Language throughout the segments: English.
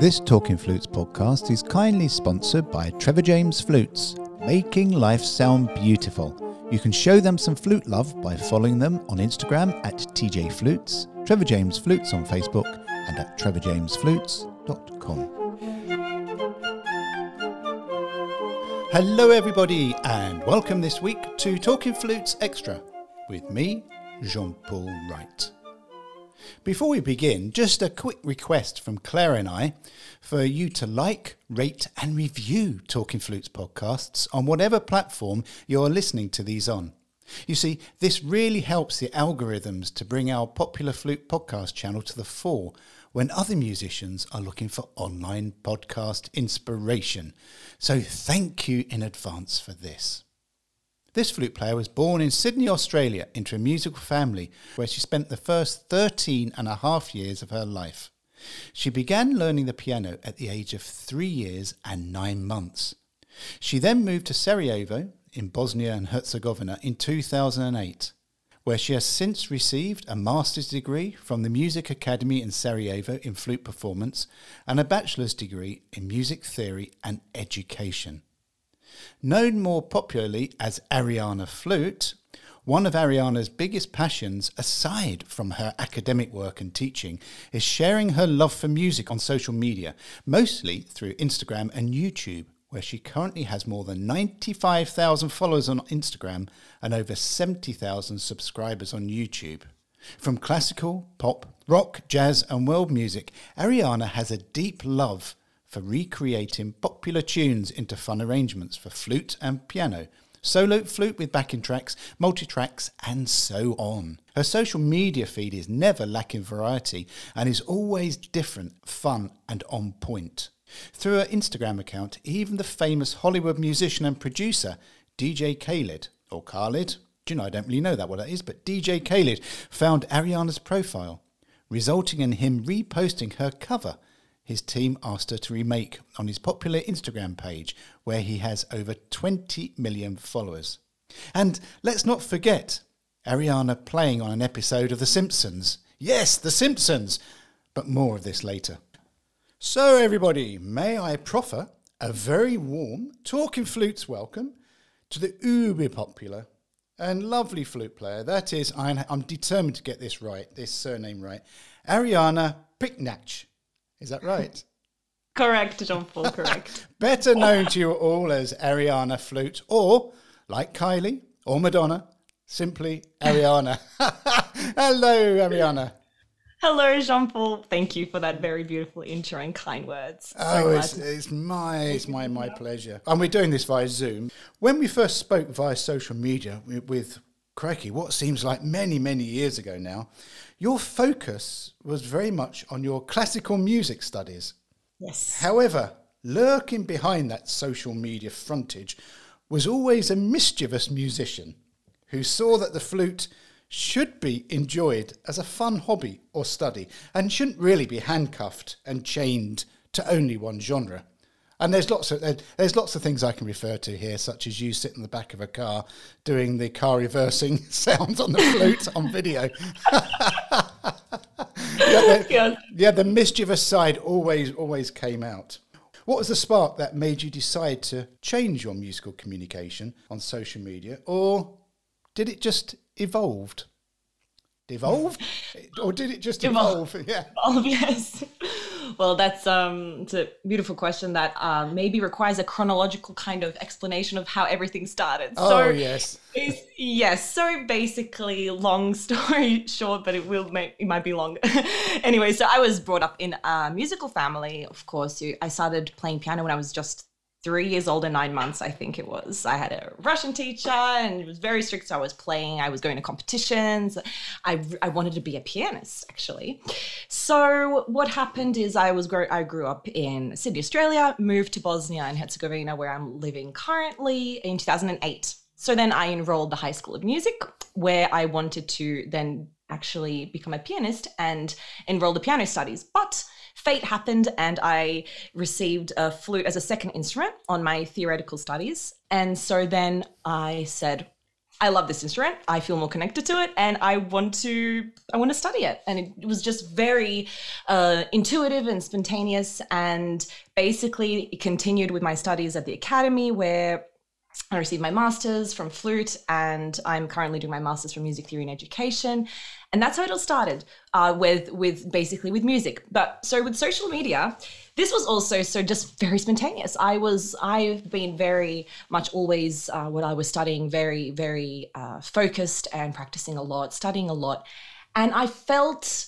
This Talking Flutes podcast is kindly sponsored by Trevor James Flutes, making life sound beautiful. You can show them some flute love by following them on Instagram at TJ Flutes, Trevor James Flutes on Facebook, and at trevorjamesflutes.com. Hello, everybody, and welcome this week to Talking Flutes Extra with me, Jean Paul Wright. Before we begin, just a quick request from Claire and I for you to like, rate, and review Talking Flutes podcasts on whatever platform you're listening to these on. You see, this really helps the algorithms to bring our popular flute podcast channel to the fore when other musicians are looking for online podcast inspiration. So, thank you in advance for this. This flute player was born in Sydney, Australia, into a musical family where she spent the first 13 and a half years of her life. She began learning the piano at the age of three years and nine months. She then moved to Sarajevo in Bosnia and Herzegovina in 2008, where she has since received a master's degree from the Music Academy in Sarajevo in flute performance and a bachelor's degree in music theory and education. Known more popularly as Ariana Flute, one of Ariana's biggest passions, aside from her academic work and teaching, is sharing her love for music on social media, mostly through Instagram and YouTube, where she currently has more than 95,000 followers on Instagram and over 70,000 subscribers on YouTube. From classical, pop, rock, jazz, and world music, Ariana has a deep love for recreating popular tunes into fun arrangements for flute and piano, solo flute with backing tracks, multi tracks, and so on. Her social media feed is never lacking variety and is always different, fun, and on point. Through her Instagram account, even the famous Hollywood musician and producer DJ Khaled, or Khalid, do you know, I don't really know that what that is, but DJ Khaled found Ariana's profile, resulting in him reposting her cover his team asked her to remake on his popular Instagram page, where he has over 20 million followers. And let's not forget Ariana playing on an episode of The Simpsons. Yes, The Simpsons! But more of this later. So, everybody, may I proffer a very warm Talking Flutes welcome to the uber popular and lovely flute player. That is, I'm determined to get this right, this surname right, Ariana Picknach. Is that right? correct, Jean Paul, correct. Better known to you all as Ariana Flute, or like Kylie or Madonna, simply Ariana. Hello, Ariana. Hello, Jean Paul. Thank you for that very beautiful intro and kind words. Oh, it's, it's, my it's my my pleasure. And we're doing this via Zoom. When we first spoke via social media with, with crikey, what seems like many many years ago now, your focus was very much on your classical music studies. Yes. However, lurking behind that social media frontage was always a mischievous musician who saw that the flute should be enjoyed as a fun hobby or study and shouldn't really be handcuffed and chained to only one genre. And there's lots of there's lots of things I can refer to here, such as you sitting in the back of a car doing the car reversing sounds on the flute on video. yeah, the, yeah, the mischievous side always always came out. What was the spark that made you decide to change your musical communication on social media, or did it just evolved? Devolved, or did it just evolve? evolve? Yeah, evolve, yes. Well, that's um, it's a beautiful question that uh, maybe requires a chronological kind of explanation of how everything started. Oh so, yes, yes. So basically, long story short, but it will make it might be long. anyway, so I was brought up in a musical family. Of course, I started playing piano when I was just three years old and nine months, I think it was. I had a Russian teacher and it was very strict. So I was playing, I was going to competitions. I, I wanted to be a pianist, actually. So what happened is I was grow, I grew up in Sydney, Australia, moved to Bosnia and Herzegovina, where I'm living currently in 2008. So then I enrolled the High School of Music, where I wanted to then actually become a pianist and enroll the piano studies. But fate happened and I received a flute as a second instrument on my theoretical studies. And so then I said, I love this instrument. I feel more connected to it, and I want to I want to study it. And it was just very uh, intuitive and spontaneous. And basically, it continued with my studies at the academy, where I received my master's from flute, and I'm currently doing my master's from music theory and education. And that's how it all started uh, with with basically with music. But so with social media, this was also so just very spontaneous. I was I've been very much always uh, what I was studying very very uh, focused and practicing a lot, studying a lot, and I felt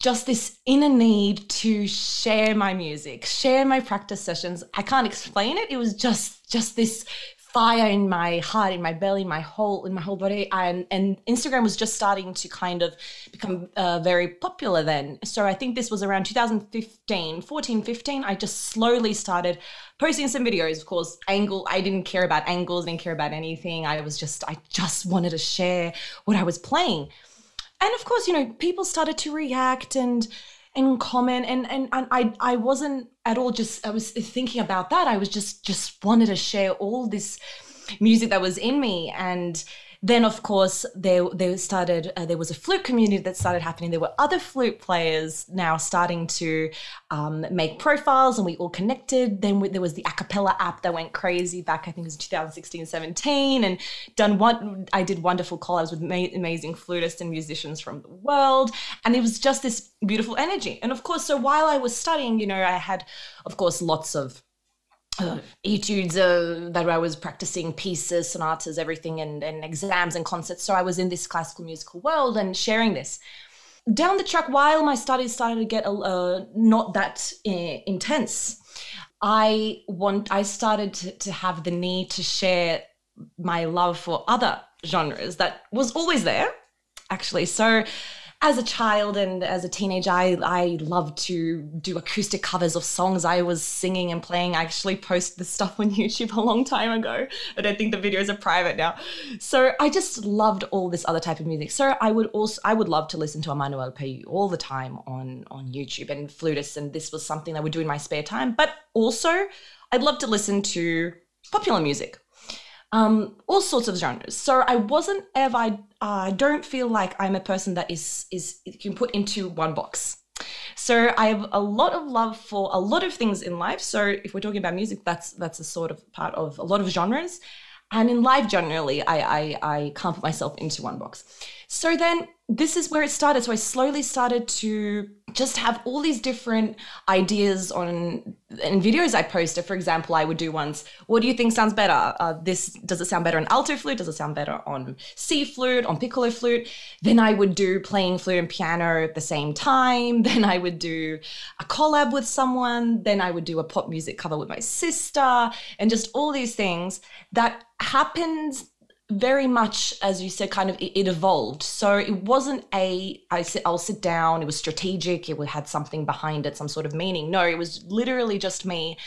just this inner need to share my music, share my practice sessions. I can't explain it. It was just just this fire in my heart, in my belly, in my whole in my whole body. And and Instagram was just starting to kind of become uh, very popular then. So I think this was around 2015, 14, 15. I just slowly started posting some videos. Of course, angle. I didn't care about angles. Didn't care about anything. I was just I just wanted to share what I was playing. And of course, you know, people started to react and and common and, and and I I wasn't at all just I was thinking about that. I was just just wanted to share all this music that was in me and then of course there there started uh, there was a flute community that started happening. There were other flute players now starting to um, make profiles and we all connected. Then we, there was the acapella app that went crazy back i think it was 2016 17 and done one i did wonderful collabs with ma- amazing flutists and musicians from the world. And it was just this beautiful energy. And of course so while i was studying you know i had of course lots of uh, etudes uh, that I was practicing pieces, sonatas, everything, and, and exams and concerts. So I was in this classical musical world and sharing this. Down the track, while my studies started to get uh, not that uh, intense, I want I started to, to have the need to share my love for other genres that was always there, actually. So as a child and as a teenager, I, I loved to do acoustic covers of songs I was singing and playing. I actually posted this stuff on YouTube a long time ago. I don't think the videos are private now. So I just loved all this other type of music. So I would also I would love to listen to Emmanuel Pahud all the time on on YouTube and flutists, and this was something I would do in my spare time. But also, I'd love to listen to popular music um, all sorts of genres. So I wasn't ever. I uh, don't feel like I'm a person that is is can put into one box. So I have a lot of love for a lot of things in life. So if we're talking about music, that's that's a sort of part of a lot of genres. And in life generally, I I, I can't put myself into one box. So then this is where it started. So I slowly started to just have all these different ideas on in videos I posted. For example, I would do ones, what do you think sounds better? Uh, this does it sound better on alto flute? Does it sound better on C flute, on piccolo flute? Then I would do playing flute and piano at the same time. Then I would do a collab with someone. Then I would do a pop music cover with my sister, and just all these things that happened very much as you said kind of it, it, evolved so it wasn't a I sit, i'll sit down it was strategic it had something behind it some sort of meaning no it was literally just me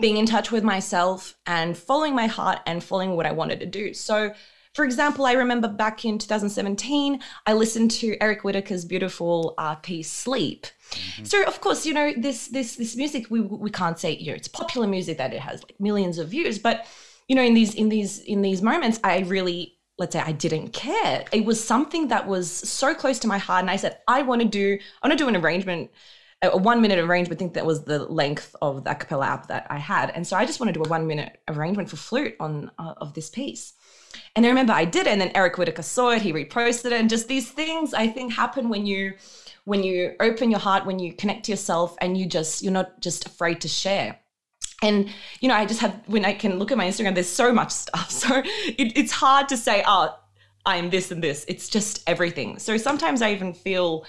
being in touch with myself and following my heart and following what i wanted to do so for example, I remember back in 2017, I listened to Eric Whitacre's beautiful uh, piece "Sleep." Mm-hmm. So, of course, you know this this this music. We we can't say you know it's popular music that it has like millions of views, but you know in these in these in these moments i really let's say i didn't care. It was something that was so close to my heart and i said i want to do i want to do an arrangement a one minute arrangement I think that was the length of the acapella app that i had. And so i just want to do a one minute arrangement for flute on uh, of this piece. And i remember i did it and then eric whitacre saw it he reposted it and just these things i think happen when you when you open your heart when you connect to yourself and you just you're not just afraid to share and you know i just have when i can look at my instagram there's so much stuff so it, it's hard to say oh i'm this and this it's just everything so sometimes i even feel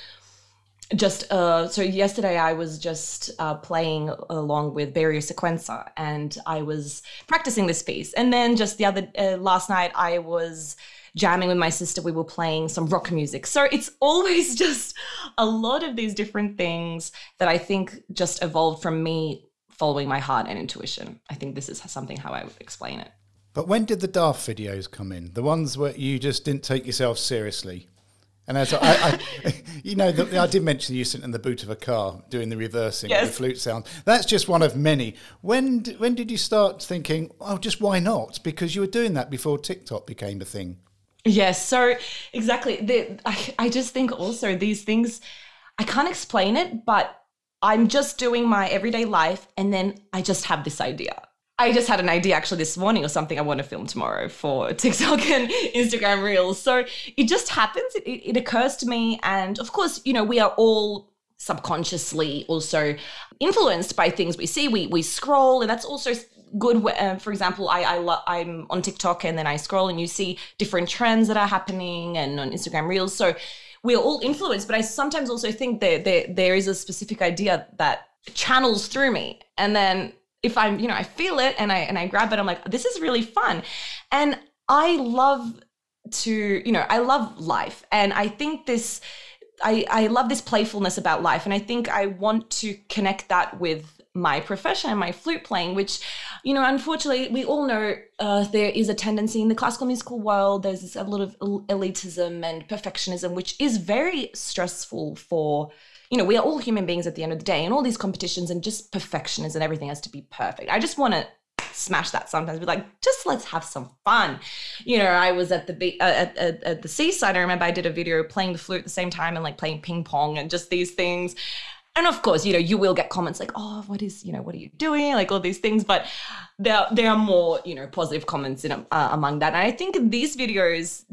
just uh, so yesterday I was just uh, playing along with Berio Sequenza and I was practicing this piece. And then just the other uh, last night I was jamming with my sister. We were playing some rock music. So it's always just a lot of these different things that I think just evolved from me following my heart and intuition. I think this is something how I would explain it. But when did the Daft videos come in? The ones where you just didn't take yourself seriously? And as I, I you know, the, I did mention you sitting in the boot of a car doing the reversing yes. the flute sound. That's just one of many. When when did you start thinking, oh, just why not? Because you were doing that before TikTok became a thing. Yes. So exactly. The, I, I just think also these things, I can't explain it, but I'm just doing my everyday life, and then I just have this idea. I just had an idea actually this morning or something I want to film tomorrow for TikTok and Instagram Reels. So it just happens. It, it, occurs to me. And of course, you know, we are all subconsciously also influenced by things we see. We, we scroll, and that's also good. Uh, for example, I, I lo- I'm on TikTok and then I scroll and you see different trends that are happening and on Instagram Reels. So we're all influenced, but I sometimes also think that there, there is a specific idea that channels through me. And then if I'm, you know, I feel it and I and I grab it, I'm like, this is really fun. And I love to, you know, I love life. And I think this I, I love this playfulness about life. And I think I want to connect that with my profession, my flute playing, which, you know, unfortunately, we all know uh, there is a tendency in the classical musical world, there's a lot of elitism and perfectionism, which is very stressful for you know, we are all human beings at the end of the day, and all these competitions and just perfectionism and everything has to be perfect. I just want to smash that sometimes. Be like, just let's have some fun. You know, I was at the be- uh, at, at, at the seaside. I remember I did a video playing the flute at the same time and like playing ping pong and just these things. And of course, you know, you will get comments like, "Oh, what is, you know, what are you doing?" Like all these things. But there, there are more, you know, positive comments in uh, among that. And I think in these videos,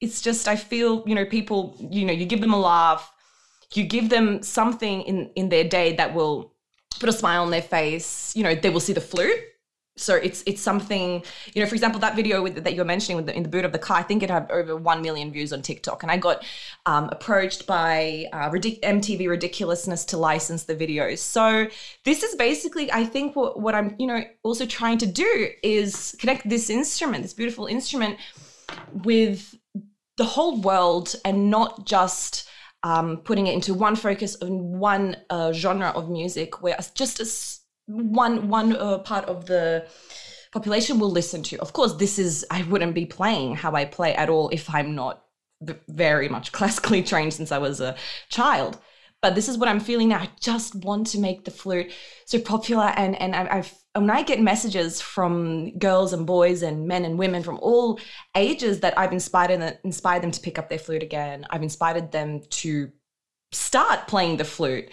it's just I feel, you know, people, you know, you give them a laugh you give them something in in their day that will put a smile on their face you know they will see the flute so it's it's something you know for example that video with, that you're mentioning the, in the boot of the car i think it had over 1 million views on tiktok. And i got um, approached by uh, ridic- mtv ridiculousness to license the videos so this is basically i think what, what i'm you know also trying to do is connect this instrument this beautiful instrument with the whole world and not just um, putting it into one focus on one uh, genre of music where just as one one uh, part of the population will listen to. Of course, this is I wouldn't be playing how I play at all if I'm not very much classically trained since I was a child. But this is what I'm feeling now. I just want to make the flute so popular, and and I've when I get messages from girls and boys and men and women from all ages that I've inspired inspired them to pick up their flute again. I've inspired them to start playing the flute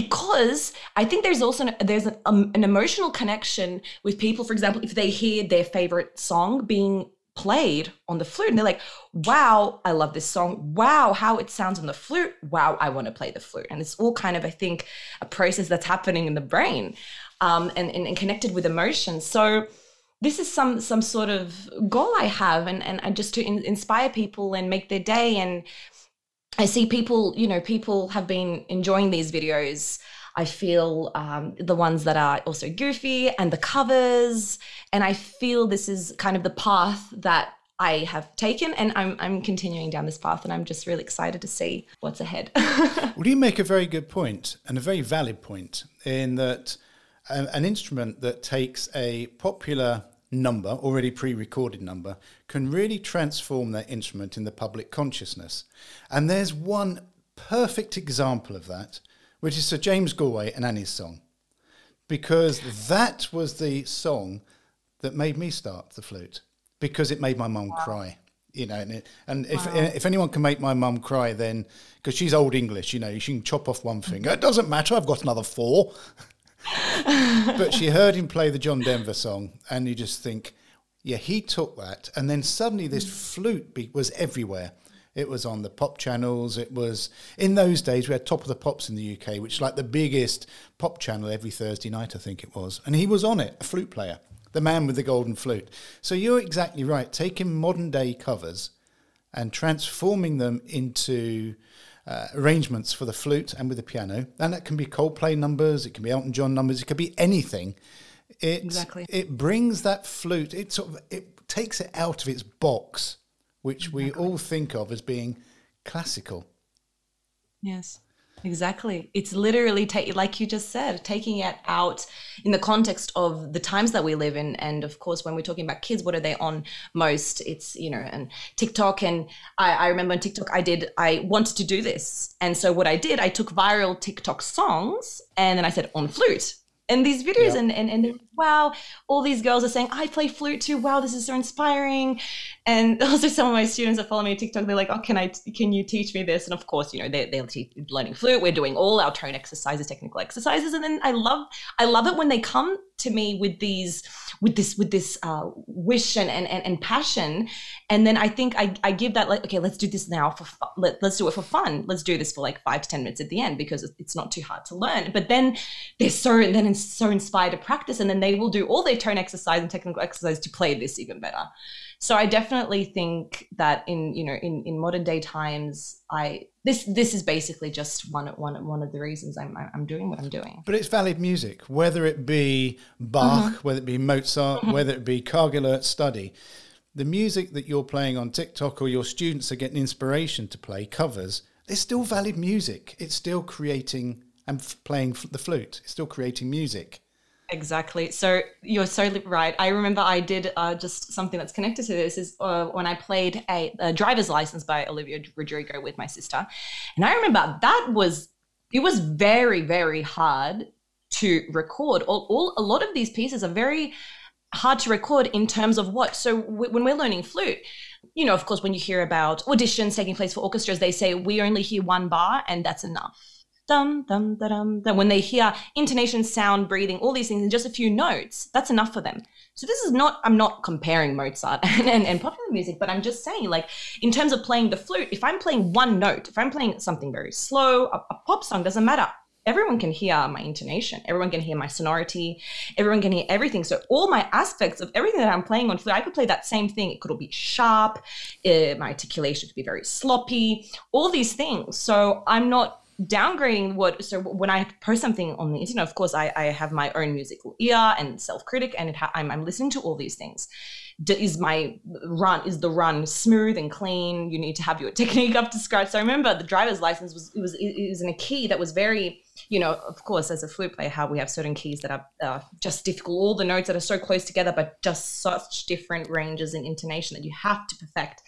because I think there's also an, there's an, um, an emotional connection with people. For example, if they hear their favorite song being played on the flute and they're like, wow, I love this song. Wow, how it sounds on the flute. Wow, I want to play the flute. And it's all kind of, I think, a process that's happening in the brain um, and, and, and connected with emotions. So this is some some sort of goal I have, and and, and just to in, inspire people and make their day. And I see people, you know, people have been enjoying these videos. I feel um, the ones that are also goofy and the covers, and I feel this is kind of the path that I have taken, and I'm I'm continuing down this path, and I'm just really excited to see what's ahead. well, you make a very good point and a very valid point in that an instrument that takes a popular number, already pre recorded number, can really transform that instrument in the public consciousness. And there's one perfect example of that, which is Sir James Galway and Annie's song. Because that was the song that made me start the flute, because it made my mum wow. cry. You know, and, it, and if wow. if anyone can make my mum cry, then because she's old English, you know, she can chop off one finger. It doesn't matter. I've got another four but she heard him play the John Denver song, and you just think, yeah, he took that, and then suddenly this flute was everywhere. It was on the pop channels. It was in those days we had Top of the Pops in the UK, which like the biggest pop channel every Thursday night, I think it was, and he was on it, a flute player, the man with the golden flute. So you're exactly right. Taking modern day covers and transforming them into uh, arrangements for the flute and with the piano. And that can be Coldplay numbers, it can be Elton John numbers, it could be anything. It, exactly. It brings that flute, it sort of it takes it out of its box, which exactly. we all think of as being classical. Yes. Exactly. It's literally, ta- like you just said, taking it out in the context of the times that we live in. And of course, when we're talking about kids, what are they on most? It's, you know, and TikTok. And I, I remember on TikTok, I did, I wanted to do this. And so what I did, I took viral TikTok songs and then I said on flute And these videos, and, and, and wow, all these girls are saying, I play flute too. Wow, this is so inspiring. And also some of my students that follow me on TikTok, they're like, oh, can I, can you teach me this? And of course, you know, they're, they're learning flute. We're doing all our tone exercises, technical exercises. And then I love, I love it when they come to me with these, with this, with this uh, wish and, and, and, passion. And then I think I, I give that like, okay, let's do this now for fun. Let, let's do it for fun. Let's do this for like five to 10 minutes at the end because it's not too hard to learn. But then they're so, then so inspired to practice. And then they will do all their tone exercise and technical exercise to play this even better. So I definitely think that in you know in, in modern day times, I this this is basically just one one one of the reasons I'm I'm doing what I'm doing. But it's valid music, whether it be Bach, mm-hmm. whether it be Mozart, mm-hmm. whether it be Karg-Elert study. The music that you're playing on TikTok or your students are getting inspiration to play covers. It's still valid music. It's still creating and f- playing the flute. It's still creating music. Exactly. So you're so right. I remember I did uh, just something that's connected to this is uh, when I played a, a, driver's license by Olivia Rodrigo with my sister, and I remember that was it was very very hard to record. All, all a lot of these pieces are very hard to record in terms of what. So w- when we're learning flute, you know, of course, when you hear about auditions taking place for orchestras, they say we only hear one bar and that's enough dum dum da dum dum. When they hear intonation, sound, breathing, all these things in just a few notes, that's enough for them. So this is not. I'm not comparing Mozart and, and, and popular music, but I'm just saying, like, in terms of playing the flute, if I'm playing one note, if I'm playing something very slow, a, a pop song doesn't matter everyone can hear my intonation everyone can hear my sonority everyone can hear everything so all my aspects of everything that i'm playing on flute i could play that same thing it could all be sharp uh, my articulation could be very sloppy all these things so i'm not downgrading what so when i post something on the internet of course i, I have my own musical ear and self-critic and ha- I'm, I'm listening to all these things. Is my run is the run smooth and clean? You need to have your technique up to scratch. So i remember the driver's license was it was it was in a key that was very you know of course as a flute player how we have certain keys that are uh, just difficult. All the notes that are so close together but just such different ranges in intonation that you have to perfect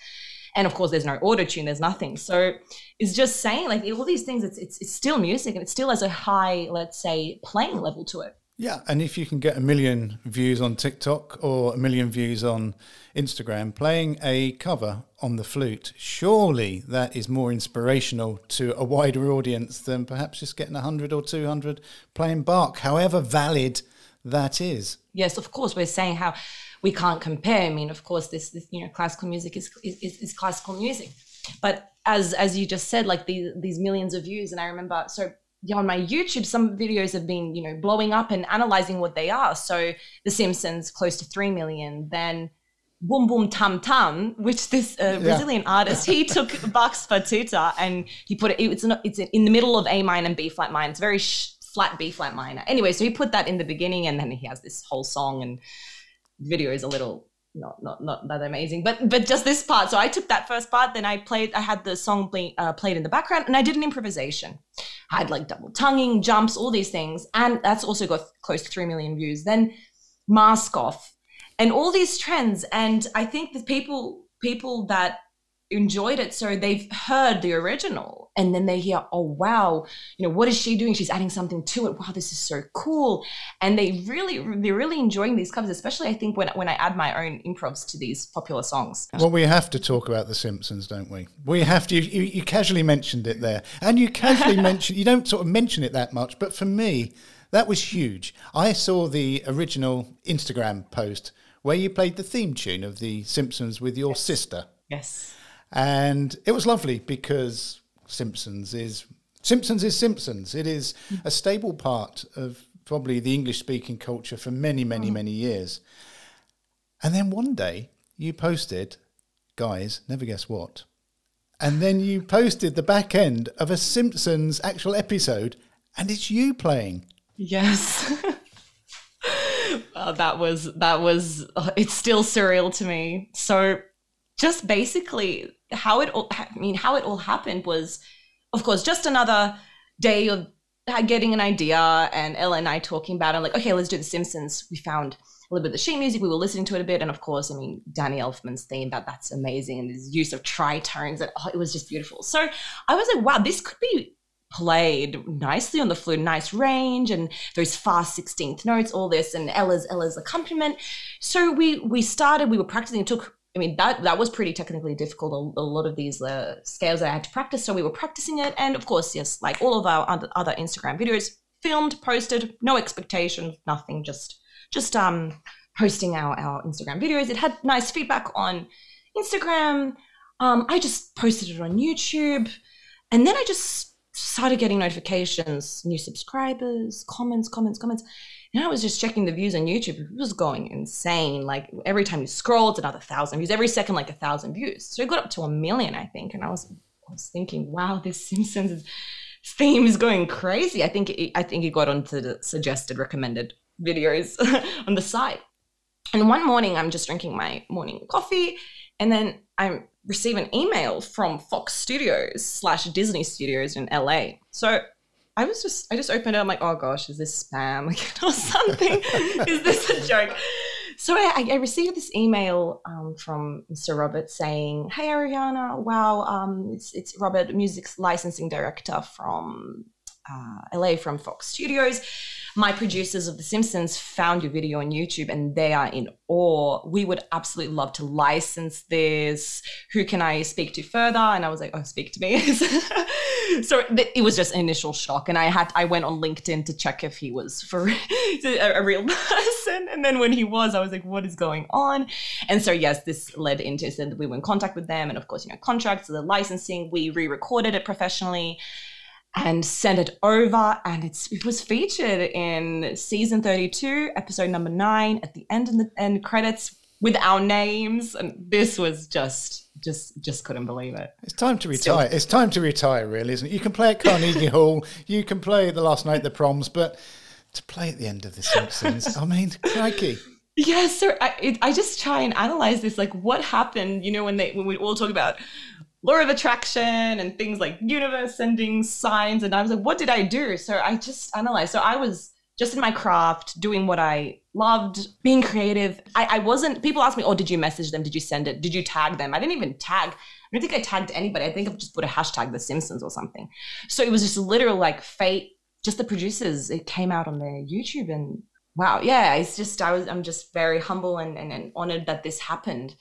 and of course there's no auto tune there's nothing. So it's just saying like all these things it's, it's, it's still music and it still has a high let's say playing level to it. Yeah and if you can get a million views on tiktok or a million views on instagram playing a cover on the flute surely that is more inspirational to a wider audience than perhaps just getting 100 or 200 playing bach however valid that is. Yes of course we're saying how we can't compare. I mean, of course, this, this you know classical music is, is, is classical music, but as as you just said, like these these millions of views, and I remember so yeah, on my YouTube, some videos have been, you know, blowing up and analyzing what they are. So The Simpsons, close to 3 million. Then Boom Boom Tam Tam, which this uh, Brazilian yeah. artist, he took Bach's Partita and he put it, it's, not, it's in the middle of A minor and B flat minor. It's very sh- flat B flat minor. Anyway, so he put that in the beginning and then he has this whole song and video is a little not not not that amazing but but just this part. So i took that first part then i played i had the song play, uh, played in the background and i did an improvisation. I had like double tonguing jumps all these things and that's also got close to 3 million views. Then mask off and all these trends and i think the people people that enjoyed it. So they've heard the original and then they hear oh wow. You know what is she doing? She's adding something to it. Wow this is so cool. And they really they're really enjoying these covers especially i think when, when i add my own improvs to these popular songs. Well we have to talk about the simpsons don't we? We have to. You, you casually mentioned it there. And you casually mentioned you don't sort of mention it that much but for me that was huge. I saw the original instagram post where you played the theme tune of the simpsons with your yes. sister. Yes and it was lovely because Simpsons is Simpsons is Simpsons. It is a stable part of probably the English speaking culture for many, many, mm. many years. And then one day you posted, guys, never guess what. And then you posted the back end of a Simpsons actual episode, and it's you playing. Yes. well, that was that was it's still surreal to me. So just basically how it all I mean how it all happened was of course just another day of getting an idea and Ella and I talking about it like okay let's do the Simpsons. We found a little bit of the sheet music. We were listening to it a bit. And of course I mean Danny Elfman's theme that that's amazing. And his use of tritones and oh, it was just beautiful. So I was like wow this could be played nicely on the flute, nice range and those fast 16th notes, all this, and Ella's Ella's accompaniment. So we we started, we were practicing. It took, I mean, that that was pretty technically difficult. A, a lot of these uh, scales I had to practice. So we were practicing it, and of course, yes, like all of our other, other Instagram videos, filmed, posted, no expectations, nothing, just just um posting our our Instagram videos. It had nice feedback on Instagram. Um, I just posted it on YouTube, and then I just started getting notifications, new subscribers, comments, comments, comments. And I was just checking the views on YouTube. It was going insane. Like every time you scroll, it's another thousand views. Every second, like a thousand views. So it got up to a million, I think. And I was, I was thinking, wow, this Simpsons theme is going crazy. I think it, I think it got onto the suggested recommended videos on the site. And one morning, I'm just drinking my morning coffee, and then I receive an email from Fox Studios slash Disney Studios in LA. So I was just, I just opened it. I'm like, oh gosh, is this spam or something? is this a joke? So I, I received this email um, from Mr. Robert saying, "Hey Ariana, wow, um, it's it's Robert, music's licensing director from uh, LA from Fox Studios my producers of The Simpsons found your video on YouTube and they are in awe. We would absolutely love to license this. Who can I speak to further? And I was like, oh, speak to me. so it was just initial shock. And I had, I went on LinkedIn to check if he was for a real person. And then when he was, I was like, what is going on? And so, yes, this led into, so we were in contact with them. And of course, you know, contracts, the licensing, we re recorded it professionally and sent it over and it's it was featured in season 32 episode number 9 at the end of the end credits with our names and this was just just just couldn't believe it it's time to retire Still. it's time to retire really isn't it you can play at carnegie hall you can play the last night at the proms but to play at the end of the simpsons i mean crikey Yes, sir. I, it, I just try and analyze this, like what happened. You know, when they when we all talk about law of attraction and things like universe sending signs. And I was like, what did I do? So I just analyzed. So I was just in my craft, doing what I loved, being creative. I, I wasn't, people ask me, oh, did you message them? Did you send it? Did you tag them? I didn't even tag. I don't think I tagged anybody. I think I've just put a hashtag The Simpsons or something. So it was just literal like fate, just the producers. It came out on their YouTube and wow, yeah, it's just, I was, I'm just very humble and, and, and honored that this happened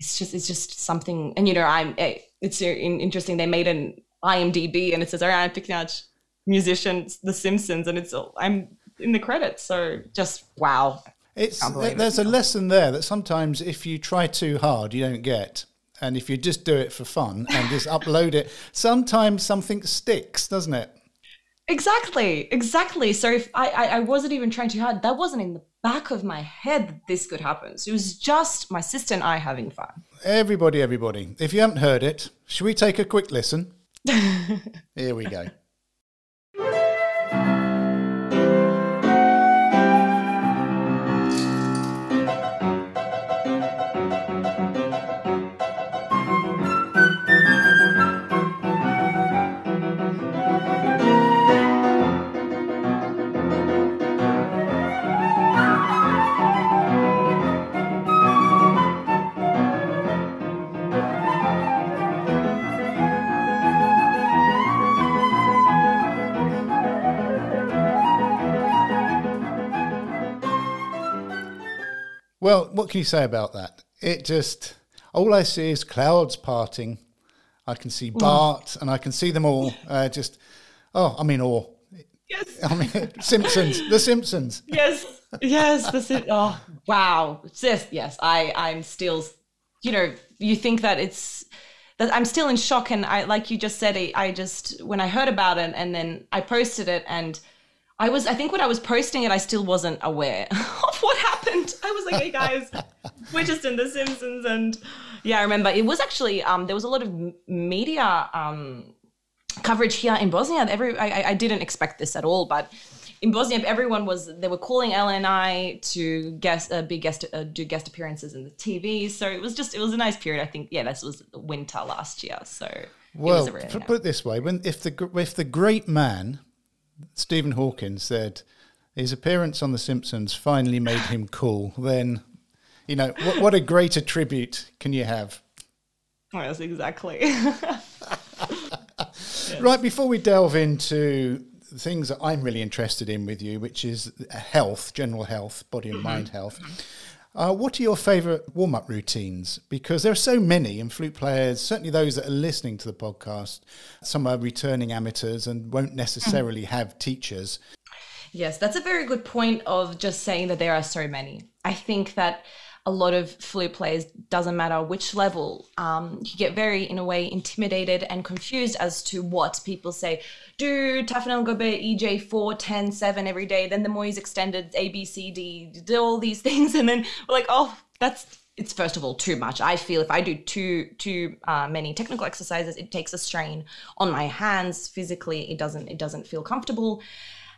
it's just it's just something and you know i'm eh, it's interesting. They made an imdb and it says ariana Tiknach, musicians the simpsons and it's i'm in the credits so just wow. It's there's a lesson there that sometimes if you try too hard you don't get. And if you just do it for fun and just upload it sometimes something sticks doesn't it exactly exactly so if I, I i wasn't even trying too hard that wasn't in the back of my head that this could happen. So it was just my sister and I having fun. Everybody, everybody. If you haven't heard it, should we take a quick listen? Here we go. Well, what can you say about that? It just, all I see is clouds parting. I can see Bart and I can see them all uh, just, oh, I mean, awe. Yes. I mean, Simpsons, The Simpsons. Yes, yes, the Sim- Oh, wow. Yes, yes. I, I'm still, you know, you think that it's, that I'm still in shock. And I, like you just said, I, I just, when I heard about it and then I posted it and I was, I think when I was posting it, I still wasn't aware of what happened. I was like, hey guys, we're just in The Simpsons. And yeah, I remember it was actually, um, there was a lot of media um, coverage here in Bosnia. Every, I, I didn't expect this at all, but in Bosnia, everyone was they were calling Ella and I to guest uh, be guest uh, do guest appearances in the TV. So it was just it was a nice period. I think yeah, this was winter last year. So well, put it this way: when if the if the great man Stephen Hawking said his appearance on The Simpsons finally made him cool, then, you know, what, what a greater tribute can you have? Oh, yes, exactly. Right, before we delve into things that I'm really interested in with you, which is health, general health, body and mm-hmm. mind health. Uh, what are your favourite warm up routines? Because there are so many, and flute players, certainly those that are listening to the podcast, some are returning amateurs and won't necessarily have teachers. Yes, that's a very good point of just saying that there are so many. I think that a lot of flute players doesn't matter which level um, you get very in a way intimidated and confused as to what people say do Taffanel Gaubert EJ 4 10 7 every day then the Moyse extended A B C D do all these things and then we're like oh that's it's first of all too much. I feel if I do too too uh, many technical exercises, it takes a strain on my hands physically. It doesn't it doesn't feel comfortable.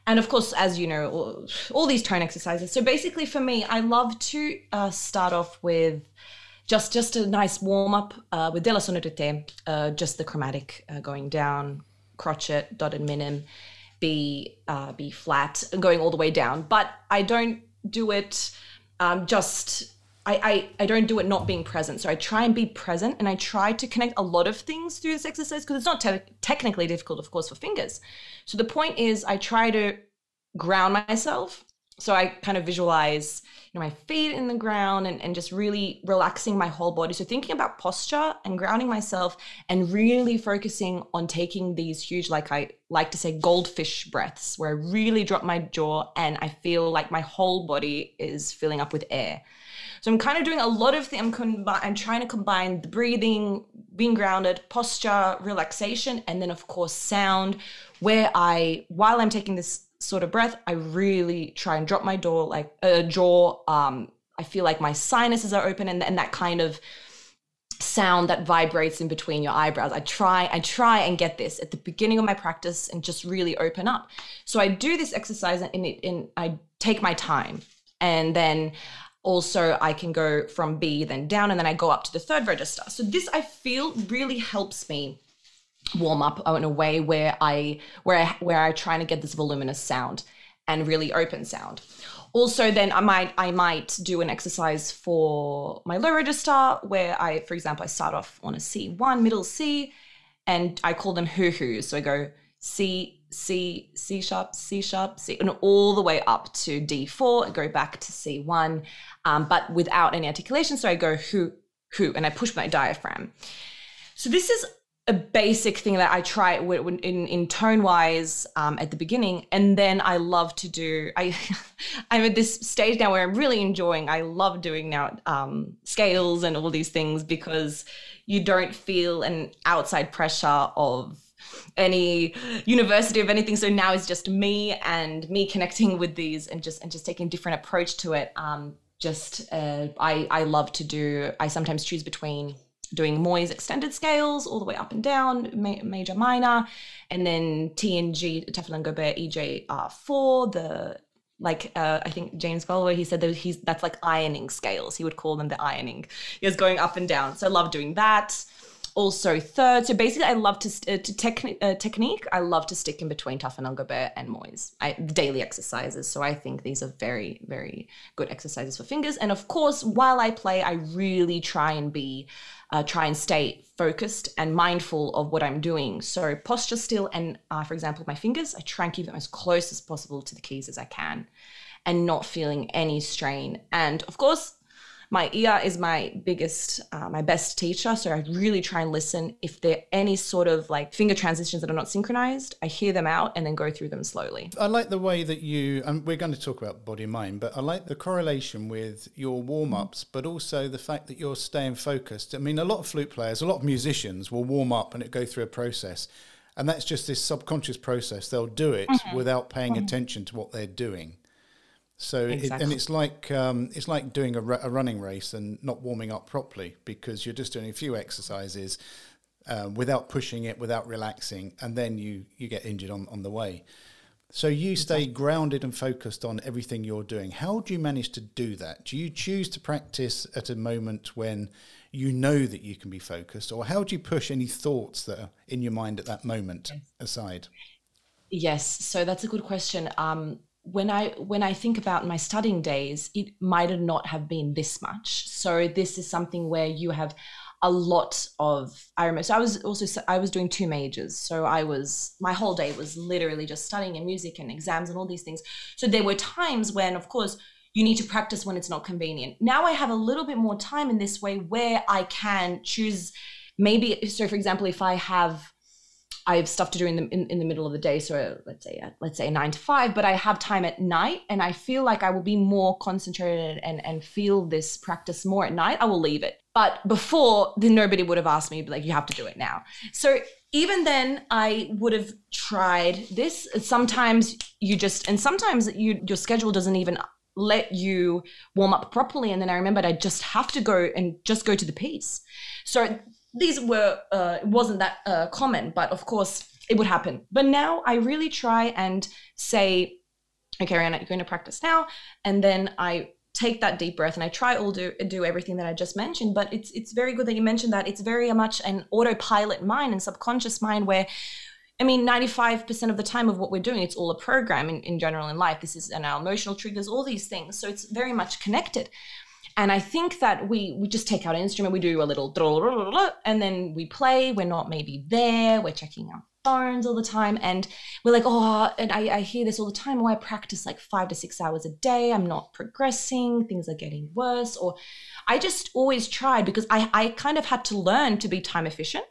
And of course, as you know, all, all these tone exercises. So basically, for me, I love to uh, start off with just just a nice warm up uh, with della sonorité, uh, just the chromatic uh, going down, crotchet, dotted minim, B uh, B flat, going all the way down. But I don't do it um, just I, I, I don't do it not being present. So I try and be present and I try to connect a lot of things through this exercise because it's not te- technically difficult, of course, for fingers. So the point is, I try to ground myself. So I kind of visualize you know, my feet in the ground and, and just really relaxing my whole body. So thinking about posture and grounding myself and really focusing on taking these huge, like I like to say, goldfish breaths, where I really drop my jaw and I feel like my whole body is filling up with air. So I'm kind of doing a lot of things. I'm, combi- I'm trying to combine the breathing, being grounded, posture, relaxation, and then of course sound. Where I, while I'm taking this sort of breath, I really try and drop my jaw, like uh, jaw. Um, I feel like my sinuses are open, and, and that kind of sound that vibrates in between your eyebrows. I try, I try and get this at the beginning of my practice and just really open up. So I do this exercise and it, and I take my time, and then also I can go from B then down and then I go up to the third register. So this I feel really helps me warm up in a way where I where I where I try to get this voluminous sound and really open sound. Also, then I might I might do an exercise for my low register where I, for example, I start off on a C1, middle C, and I call them hoo hoos. So I go C, C, C sharp, C sharp, C, and all the way up to D4 and go back to C1, um, but without any articulation. So I go who, who, and I push my diaphragm. So this is a basic thing that I try in in tone wise um, at the beginning, and then I love to do. I I'm at this stage now where I'm really enjoying. I love doing now um, scales and all these things because you don't feel an outside pressure of any university of anything. So now it's just me and me connecting with these and just and just taking a different approach to it. Um, just uh, I I love to do. I sometimes choose between doing Moyse extended scales all the way up and down, ma- major, minor, and then T and G, Taffanel Gaubert, EJ are four. The like uh, I think James Galway, he said that he's that's like ironing scales. He would call them the ironing. He was going up and down. So I love doing that also third. So basically, I love to, uh, to techni- uh, technique. I love to stick in between Taffanel Gaubert and Moyse. I, daily exercises. So I think these are very, very good exercises for fingers. And of course, while I play, I really try and be, uh, try and stay focused and mindful of what I'm doing. So posture still, and uh, for example, my fingers, I try and keep them as close as possible to the keys as I can, and not feeling any strain. And of course, my ear is my biggest, uh, my best teacher. So I really try and listen. If there are any sort of like finger transitions that are not synchronized, I hear them out and then go through them slowly. I like the way that you, and we're going to talk about body mind, but I like the correlation with your warm ups, but also the fact that you're staying focused. I mean, a lot of flute players, a lot of musicians will warm up and it go through a process. And that's just this subconscious process. They'll do it mm-hmm. without paying mm-hmm. attention to what they're doing. So exactly. it, and it's like um, it's like doing a, a, running race and not warming up properly because you're just doing a few exercises uh, without pushing it, without relaxing, and then you you get injured on, on the way. So you stay grounded and focused on everything you're doing. How do you manage to do that? Do you choose to practice at a moment when you know that you can be focused, or how do you push any thoughts that are in your mind at that moment aside? Yes, so that's a good question. Um, when I when I think about my studying days, it might not have been this much. So this is something where you have a lot of I remember. So I was also I was doing two majors, so I was my whole day was literally just studying and music and exams and all these things. So there were times when, of course, you need to practice when it's not convenient. Now I have a little bit more time in this way where I can choose. Maybe so. For example, if I have I have stuff to do in the in, in the middle of the day. So let's say let's say nine to five, but I have time at night, and I feel like I will be more concentrated and and feel this practice more at night. I will leave it. But before, then nobody would have asked me like you have to do it now. So even then, I would have tried this. Sometimes you just and sometimes you your schedule doesn't even let you warm up properly and then i remembered i just have to go and just go to the piece so these were uh, it wasn't that uh, common, but of course it would happen. But now I really try and say, okay, Ariana, you're going to practice now, and then I take that deep breath and I try all do do everything that I just mentioned. But it's it's very good that you mentioned that. It's very much an autopilot mind and subconscious mind where. I mean, 95% of the time of what we're doing, it's all a program in, in general in life. This is and our emotional triggers, all these things. So it's very much connected. And I think that we we just take out an instrument, we do a little and then we play. We're not maybe there. We're checking our phones all the time, and we're like, oh, and I, I hear this all the time. Oh, I practice like five to six hours a day. I'm not progressing. Things are getting worse. Or I just always tried because I I kind of had to learn to be time efficient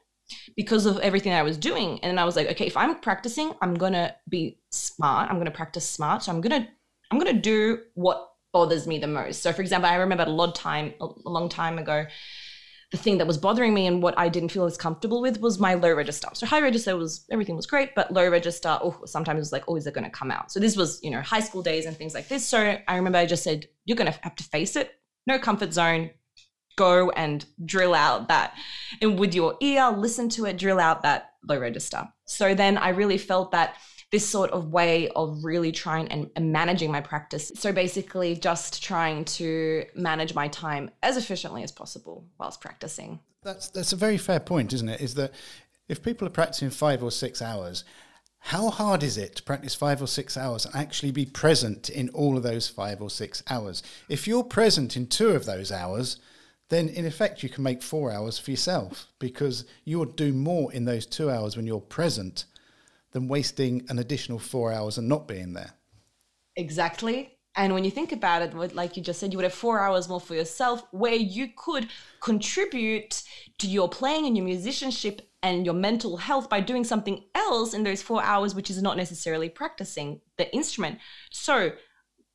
because of everything I was doing. And I was like, okay, if I'm practicing, I'm gonna be smart. I'm gonna practice smart. So I'm gonna I'm gonna do what bothers me the most. So, for example, I remember a lot time, a long time ago, the thing that was bothering me and what I didn't feel as comfortable with was my low register. So high register was everything was great, but low register, oh, sometimes it was like, oh, is it going to come out? So this was, you know, high school days and things like this. So I remember I just said, you're going to have to face it. No comfort zone. Go and drill out that, and with your ear, listen to it, drill out that low register. So then I really felt that this sort of way of really trying and, managing my practice. So basically, just trying to manage my time as efficiently as possible whilst practicing. That's that's a very fair point, isn't it? Is that if people are practicing five or six hours, how hard is it to practice five or six hours and actually be present in all of those five or six hours? If you're present in two of those hours, then in effect you can make four hours for yourself because you'll do more in those two hours when you're present than wasting an additional four hours and not being there. Exactly. And when you think about it, like you just said, you would have four hours more for yourself where you could contribute to your playing and your musicianship and your mental health by doing something else in those four hours, which is not necessarily practicing the instrument. So,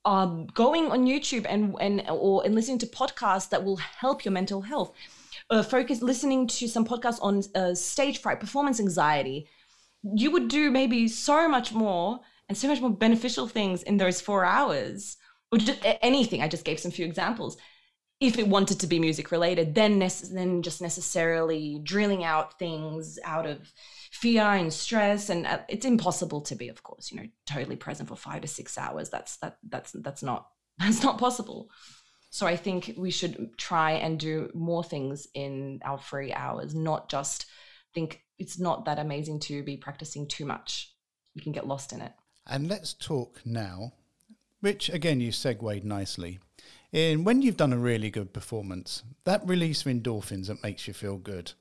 um, going on YouTube and, and or and listening to podcasts that will help your mental health. Uh, focus listening to some podcasts on uh, stage fright, performance anxiety, you would do maybe so much more and so much more beneficial things in those four hours or just anything. I just gave some few examples. If it wanted to be music related then nece- then just necessarily drilling out things out of fear and stress and uh, it's impossible to be of course you know totally present for 5 to 6 hours. That's that that's that's not that's not possible. So i think we should try and do more things in our free hours not just think it's not that amazing to be practicing too much. You can get lost in it. And let's talk now, which again you segued nicely. In when you've done a really good performance, that release of endorphins that makes you feel good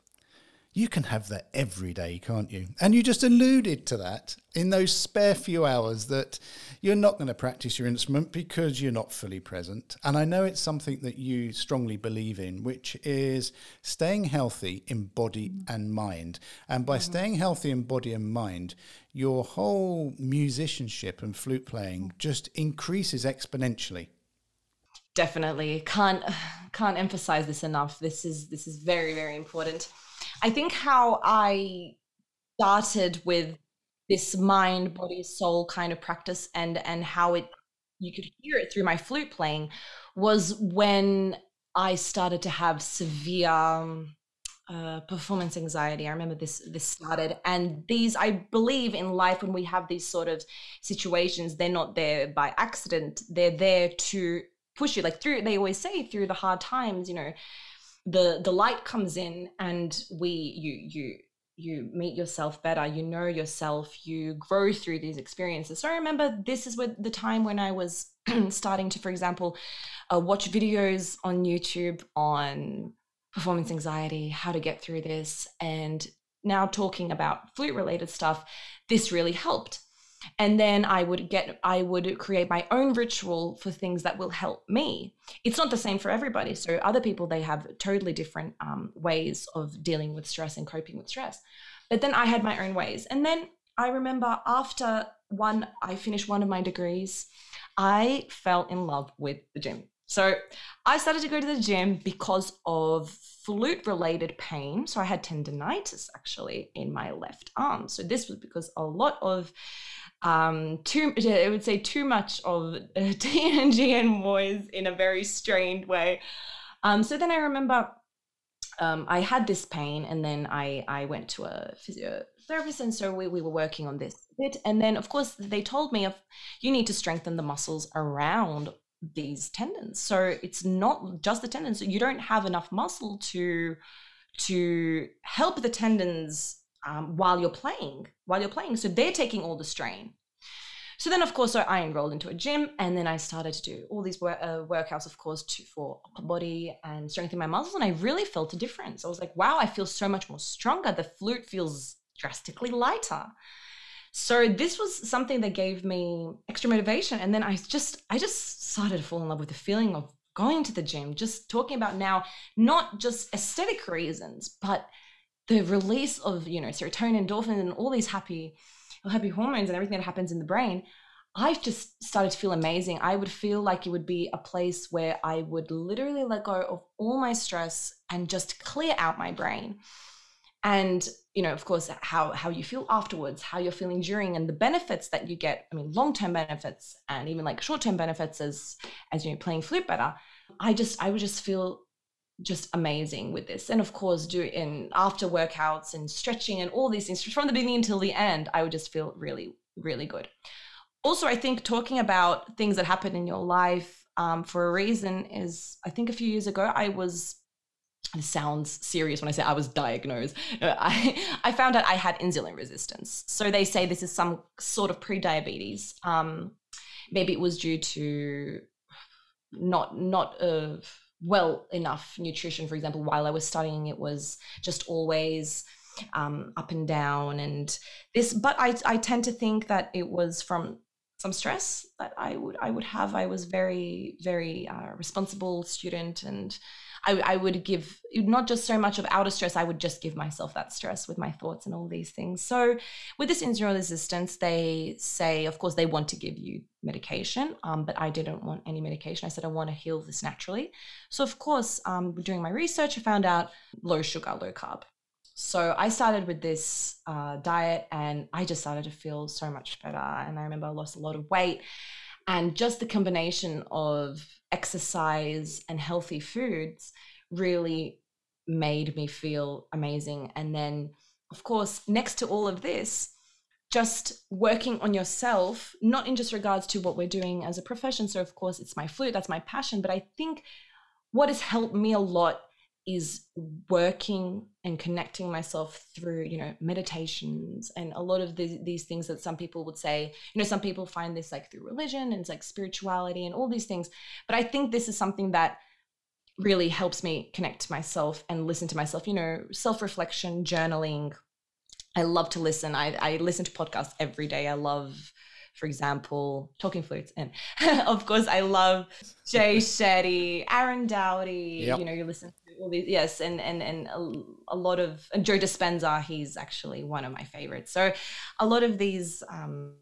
you can have that every day, can't you? And you just alluded to that in those spare few hours that you're not going to practice your instrument because you're not fully present. And I know it's something that you strongly believe in, which is staying healthy in body and mind. And by mm-hmm. staying healthy in body and mind, your whole musicianship and flute playing just increases exponentially definitely can't can't emphasize this enough this is this is very very important I think how I started with this mind, body, soul kind of practice and and how it you could hear it through my flute playing was when I started to have severe um, uh, performance anxiety. I remember this this started, and these I believe in life when we have these sort of situations, they're not there by accident. They're there to push you, like through. They always say through the hard times, you know, the the light comes in and we you you you meet yourself better you know yourself you grow through these experiences so i remember this is what the time when i was starting to for example uh, watch videos on youtube on performance anxiety, how to get through this. And now talking about flute related stuff, this really helped. And then I would get, I would create my own ritual for things that will help me. It's not the same for everybody. So other people, they have totally different um, ways of dealing with stress and coping with stress. But then I had my own ways. And then I remember after one, I finished one of my degrees, I fell in love with the gym. So I started to go to the gym because of flute related pain. So I had tendonitis actually in my left arm. So this was because a lot of um too I would say too much of TNG and boys in a very strained way. Um so then I remember um, I had this pain and then I, I went to a physiotherapist and so we, we were working on this bit. And then of course they told me of you need to strengthen the muscles around these tendons. So it's not just the tendons. You don't have enough muscle to to help the tendons um, while you're playing. While you're playing, so they're taking all the strain. So then, of course, so I enrolled into a gym, and then I started to do all these work, uh, workouts, of course, to, for upper body and strengthening my muscles. And I really felt a difference. I was like, wow, I feel so much more stronger. The flute feels drastically lighter. So this was something that gave me extra motivation. And then I just, I just started to fall in love with the feeling of going to the gym, just talking about now, not just aesthetic reasons, but the release of, you know, serotonin, endorphins, and all these happy happy hormones and everything that happens in the brain, I've just started to feel amazing. I would feel like it would be a place where I would literally let go of all my stress and just clear out my brain. And you know, of course, how how you feel afterwards, how you're feeling during, and the benefits that you get. I mean, long term benefits and even like short term benefits as as you know playing flute better. I just I would just feel just amazing with this. And of course, do in after workouts and stretching and all these things from the beginning until the end, I would just feel really, really good. Also, I think talking about things that happen in your life um, for a reason is, I think a few years ago, I was. Sounds serious when I say I was diagnosed. I, I found out I had insulin resistance. So they say this is some sort of pre-diabetes. Um, maybe it was due to not not uh, well enough nutrition for example while i was studying it was just always um, up and down and this but I, I tend to think that it was from some stress that i would i would have. I was very very uh, responsible student and I, I would give not just so much of outer stress, I would just give myself that stress with my thoughts and all these things. So, with this insulin resistance, they say, of course, they want to give you medication, um, but I didn't want any medication. I said, I want to heal this naturally. So, of course, um, doing my research, I found out low sugar, low carb. So I started with this uh, diet and I just started to feel so much better. And I remember I lost a lot of weight. And just the combination of exercise and healthy foods really made me feel amazing. And then, of course, next to all of this, just working on yourself, not in just regards to what we're doing as a profession. So, of course, it's my flute, that's my passion. But I think what has helped me a lot is working and connecting myself through you know meditations and a lot of these, these things that some people would say you know some people find this like through religion and it's like spirituality and all these things but i think this is something that really helps me connect to myself and listen to myself you know self-reflection journaling i love to listen i, I listen to podcasts every day i love for example, talking flutes. And of course, I love Jay Shetty, Aaron Doughty. Yep. You know, you listen all these, yes, and and and a, a, lot of and Joe Dispenza. He's actually one of my favorites. So, a lot of these um,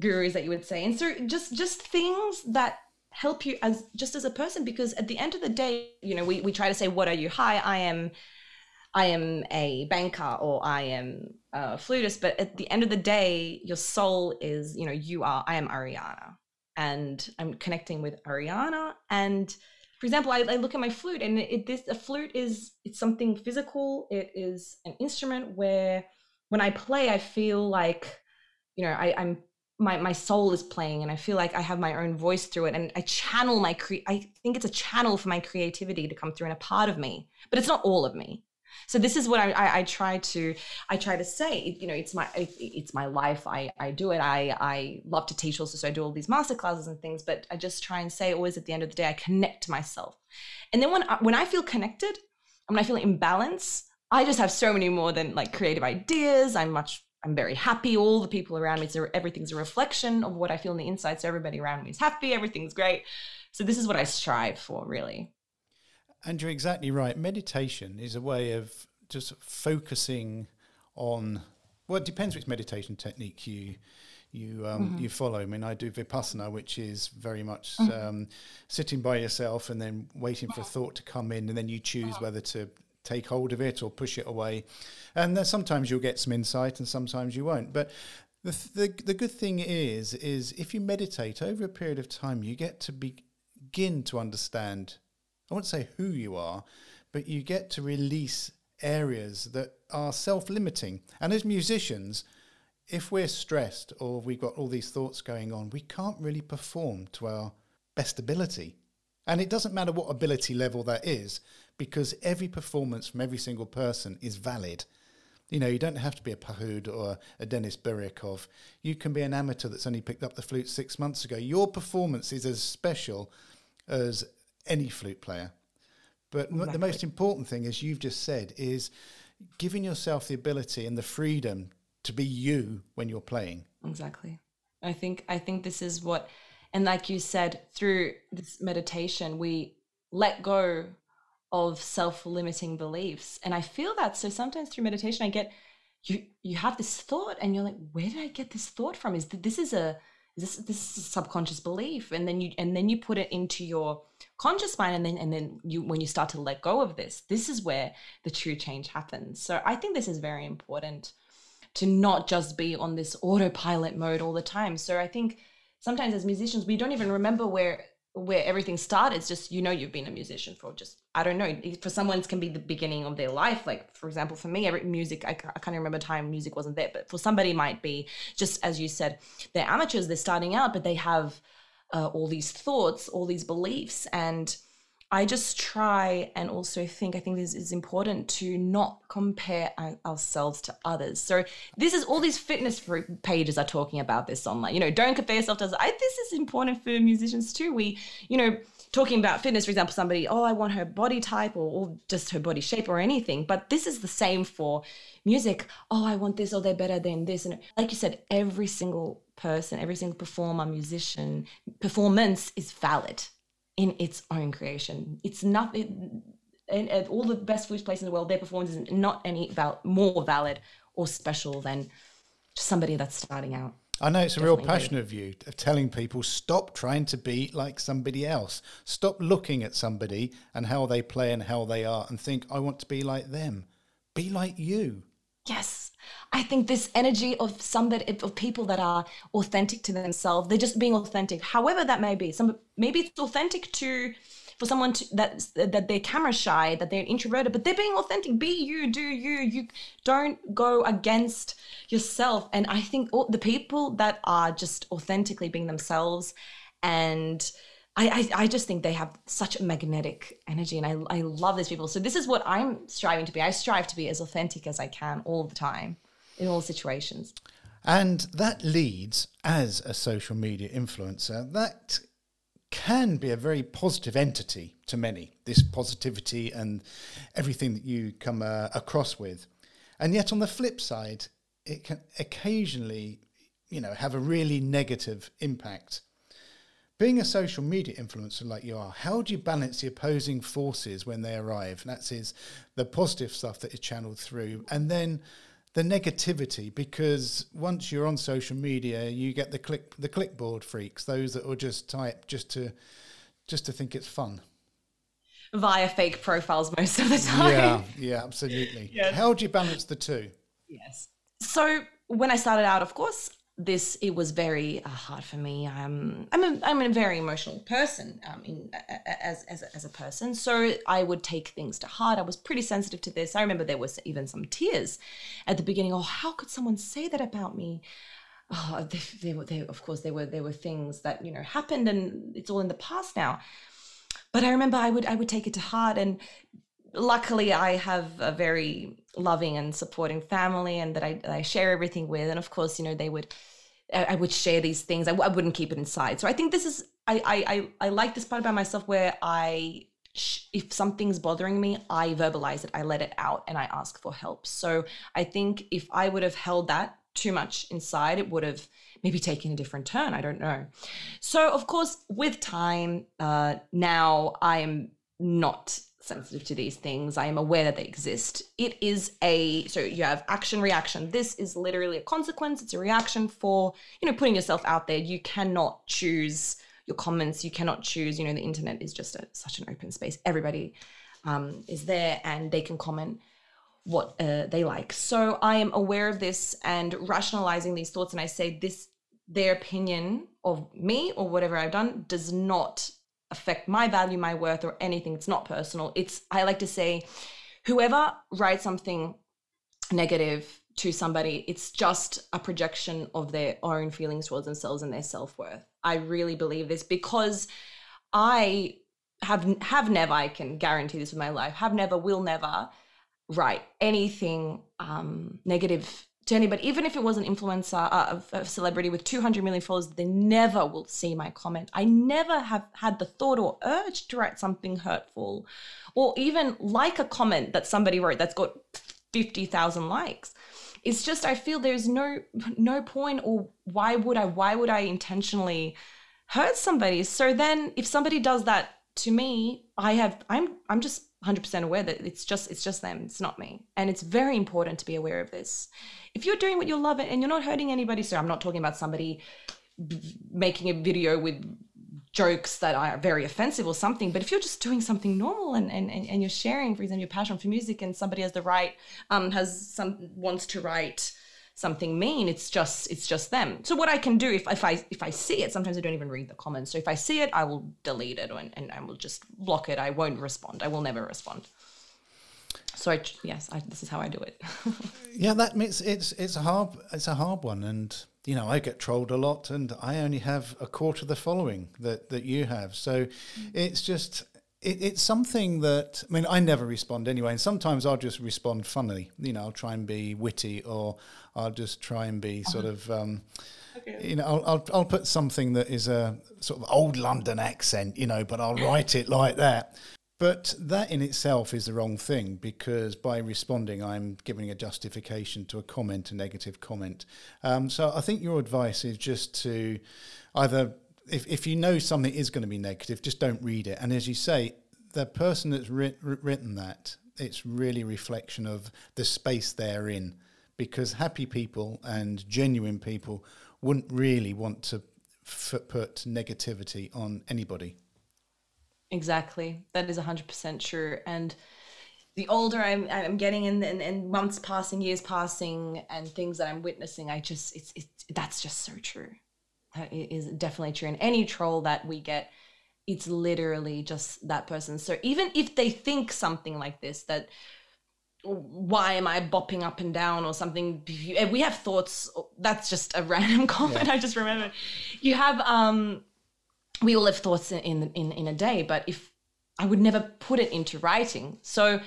gurus that you would say, and so just just things that help you as just as a person because at the end of the day you know we, we try to say what are you hi i am I am a banker or I am a flutist, but at the end of the day, your soul is, you know, you are, I am Ariana and I'm connecting with Ariana. And for example, I, I look at my flute and it, this, a flute is, it's something physical. It is an instrument where when I play, I feel like, you know, I, I'm my my soul is playing and i feel like i have my own voice through it and i channel my cre- i think it's a channel for my creativity to come through and a part of me but it's not all of me so this is what I, I, I, try to I try to say. You know, it's my it, it's my life. I I do it. I I love to teach also, so I do all these master classes and things. But I just try and say always at the end of the day, I connect to myself. And then when I, when I feel connected, when I feel in balance, I just have so many more than like creative ideas. I'm much I'm very happy. All the people around me, it's a, everything's a reflection of what I feel on the inside. So everybody around me is happy. Everything's great. So this is what I strive for, really. And you're exactly right. Meditation is a way of just focusing on. Well, it depends which meditation technique you you um, mm-hmm. you follow. I mean, I do vipassana, which is very much mm-hmm. um, sitting by yourself and then waiting for a thought to come in, and then you choose whether to take hold of it or push it away. And then sometimes you'll get some insight, and sometimes you won't. But the, the the good thing is, is if you meditate over a period of time, you get to begin to understand. I won't say who you are, but you get to release areas that are self-limiting. And as musicians, if we're stressed or we've got all these thoughts going on, we can't really perform to our best ability. And it doesn't matter what ability level that is, because every performance from every single person is valid. You know, you don't have to be a Pahud or a Denis Bouriakov. You can be an amateur that's only picked up the flute six months ago. Your performance is as special as any flute player. But exactly. the most important thing, as you've just said, is giving yourself the ability and the freedom to be you when you're playing. Exactly. I think I think this is what and like you said through this meditation we let go of self-limiting beliefs and I feel that so sometimes through meditation I get you you have this thought and you're like where did I get this thought from is that this is a this this is a subconscious belief and then you and then you put it into your conscious mind and then and then you when you start to let go of this this is where the true change happens so i think this is very important to not just be on this autopilot mode all the time. So I think sometimes as musicians, we don't even remember where where everything started. It's just you know you've been a musician for just I don't know. For someone, it can be the beginning of their life. Like for example, for me, every music I, I can't remember time music wasn't there, but for somebody might be just as you said, they're amateurs, they're starting out, but they have uh, all these thoughts, all these beliefs, and I just try and also think, I think this is important to not compare ourselves to others. So this is all these fitness pages are talking about this online. You know, don't compare yourself to others. I, this is important for musicians too. We, you know, talking about fitness, for example, somebody, oh, I want her body type or, or just her body shape or anything. But this is the same for music. Oh, I want this or they're better than this. And like you said, every single person, every single performer, musician, performance is valid in its own creation. It's nothing. And, and all the best flute players in the world, their performance is not any val- more valid or special than somebody that's starting out. I know it's a real passion do. of you of telling people stop trying to be like somebody else. Stop looking at somebody and how they play and how they are and think I want to be like them. Be like you. Yes. I think this energy of some that of people that are authentic to themselves, they're just being authentic, however that may be. Some maybe it's authentic to for someone to, that that they're camera shy, that they're introverted, but they're being authentic. Be you, do you. You don't go against yourself. And I think all, the people that are just authentically being themselves and I, I, I, just think they have such a magnetic energy and I, I love these people. So this is what I'm striving to be. I strive to be as authentic as I can all the time in all situations. And that leads, as a social media influencer, that can be a very positive entity to many, this positivity and everything that you come uh, across with. And yet on the flip side, it can occasionally, you know, have a really negative impact being a social media influencer like you are, how do you balance the opposing forces when they arrive? And that is the positive stuff that is channeled through, and then the negativity. Because once you're on social media, you get the click the clickboard freaks, those that will just type just to just to think it's fun via fake profiles most of the time. Yeah, yeah, absolutely. Yes. How do you balance the two? Yes. So when I started out, of course, this it was very uh, hard for me. Um, I'm a, I'm a very emotional person um, in, as as a, as a person, so I would take things to heart. I was pretty sensitive to this. I remember there was even some tears at the beginning. Oh, how could someone say that about me? Oh, they, they were they, of course there were there were things that you know happened, and it's all in the past now. But I remember I would I would take it to heart, and luckily I have a very loving and supporting family and that I, I share everything with. And of course, you know, they would, I would share these things. I, I wouldn't keep it inside. So I think this is, I, I, I, I like this part about myself where I if something's bothering me, I verbalize it, I let it out, and I ask for help. So I think if I would have held that too much inside, it would have maybe taken a different turn. I don't know. So, of course, with time, uh, now I am not sensitive to these things. I am aware that they exist. It is a so you have action reaction. This is literally a consequence. It's a reaction for, you know, putting yourself out there. You cannot choose your comments. You cannot choose, you know, the internet is just a, such an open space. Everybody um, is there and they can comment what uh, they like. So I am aware of this and rationalizing these thoughts. And I say this, their opinion of me or whatever I've done does not affect my value, my worth, or anything. It's not personal. It's, I like to say, whoever writes something negative to somebody, it's just a projection of their own feelings towards themselves and their self worth. I really believe this because I have have never, I can guarantee this with my life, have never, will never write anything um, negative to anybody, even if it was an influencer, uh, a, celebrity with 200 million followers, they never will see my comment. I never have had the thought or urge to write something hurtful or even like a comment that somebody wrote that's got 50,000 likes. It's just I feel there's no no point or why would I why would I intentionally hurt somebody? So then if somebody does that to me, I have I'm I'm just 100% aware that it's just it's just them it's not me. And it's very important to be aware of this. If you're doing what you love and you're not hurting anybody so i'm not talking about somebody making a video with jokes that are very offensive or something but if you're just doing something normal and and, and you're sharing for example your passion for music and somebody has the right um has some wants to write something mean it's just it's just them. So what i can do if, if i if i see it sometimes i don't even read the comments. So if i see it i will delete it and, and i will just block it. I won't respond. I will never respond. So I, yes I, this is how i do it. Yeah that makes it's it's a hard it's a hard one. And you know i get trolled a lot and i only have a quarter of the following that that you have. So mm. it's just it, it's something that I mean I never respond anyway, and sometimes I'll just respond funnily. You know, I'll try and be witty, or I'll just try and be sort uh-huh. of. Um, okay. You know, I'll, I'll I'll put something that is a sort of old London accent, you know, but I'll write it like that. But that in itself is the wrong thing because by responding, I'm giving a justification to a comment, a negative comment. Um, so I think your advice is just to either if, if you know something is going to be negative, just don't read it. And as you say, the person that's writ- written that, it's really reflection of the space they're in. Because happy people and genuine people wouldn't really want to f- put negativity on anybody. Exactly. That is 100% true. And the older I'm, I'm getting and, and, months passing, years passing, and things that I'm witnessing, I just, it's, it's, that's just so true is definitely true. And any troll that we get, it's literally just that person. So even if they think something like this, that why am I bopping up and down or something? We have thoughts. That's just a random comment. Yeah. I just remember. You have. um We all have thoughts in in in a day, but if I would never put it into writing, so.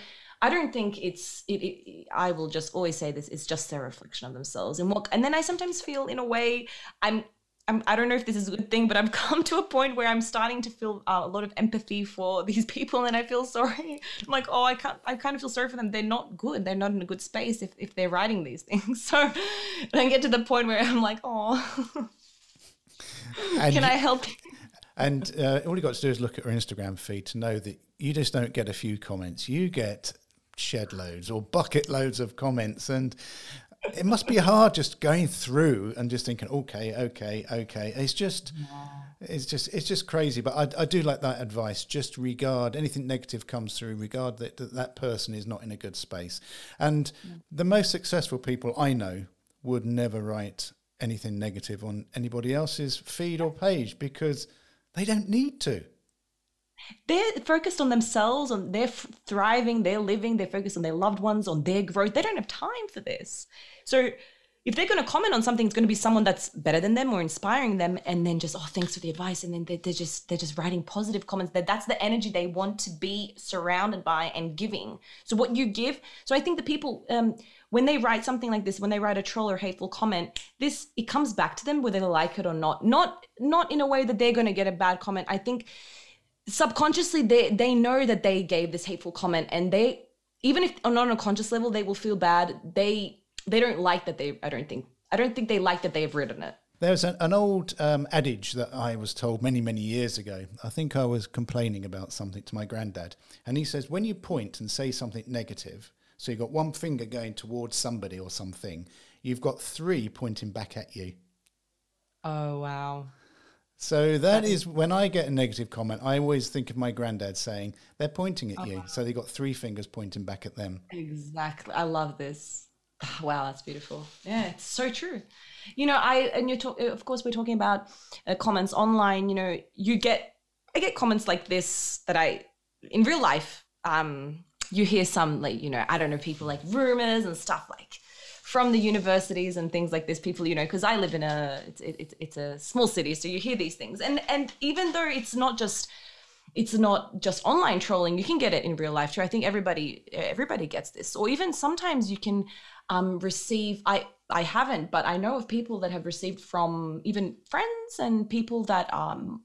I don't think it's. It, it, I will just always say this. It's just their reflection of themselves, and what. And then I sometimes feel, in a way, I'm I'm, I do not know if this is a good thing, but I've come to a point where I'm starting to feel uh, a lot of empathy for these people, and I feel sorry. I'm like, oh, I can't. I kind of feel sorry for them. They're not good. They're not in a good space if, if they're writing these things. So I get to the point where I'm like, oh, can I help? You? And uh, all you got to do is look at her Instagram feed to know that you just don't get a few comments. You get shed loads or bucket loads of comments and it must be hard just going through and just thinking, okay, okay, okay. It's just, yeah. it's just, it's just crazy. But I, I do like that advice. Just regard anything negative comes through. Regard that that, that person is not in a good space. And yeah. the most successful people I know would never write anything negative on anybody else's feed or page because they don't need to they're focused on themselves, on their thriving, they're living, they're focused on their loved ones, on their growth. They don't have time for this. So if they're going to comment on something, it's going to be someone that's better than them or inspiring them, and then just oh, thanks for the advice, and then they're, they're just they're just writing positive comments. That that's the energy they want to be surrounded by and giving. So what you give. So I think the people um, when they write something like this, when they write a troll or hateful comment, this it comes back to them whether they like it or not. Not not in a way that they're going to get a bad comment. I think subconsciously they they know that they gave this hateful comment and they even if not on a conscious level they will feel bad they they don't like that they i don't think i don't think they like that they've written it there's an, an old um, adage that I was told many, many years ago. I think I was complaining about something to my granddad. And he says, when you point and say something negative, so you've got one finger going towards somebody or something, you've got three pointing back at you. Oh, wow. So that is when I get a negative comment, I always think of my granddad saying, they're pointing at oh, you. Wow. So they've got three fingers pointing back at them. Exactly. I love this. Wow, that's beautiful. Yeah, it's so true. You know, I and you're talking, Of course, we're talking about uh, comments online. You know, you get I get comments like this that I in real life. Um, you hear some like you know I don't know people like rumors and stuff like from the universities and things like this people you know because i live in a it's, it, it's a small city so you hear these things. And and even though it's not just it's not just online trolling you can get it in real life too. I think everybody everybody gets this. Or even sometimes you can um, receive i i haven't but i know of people that have received from even friends and people that um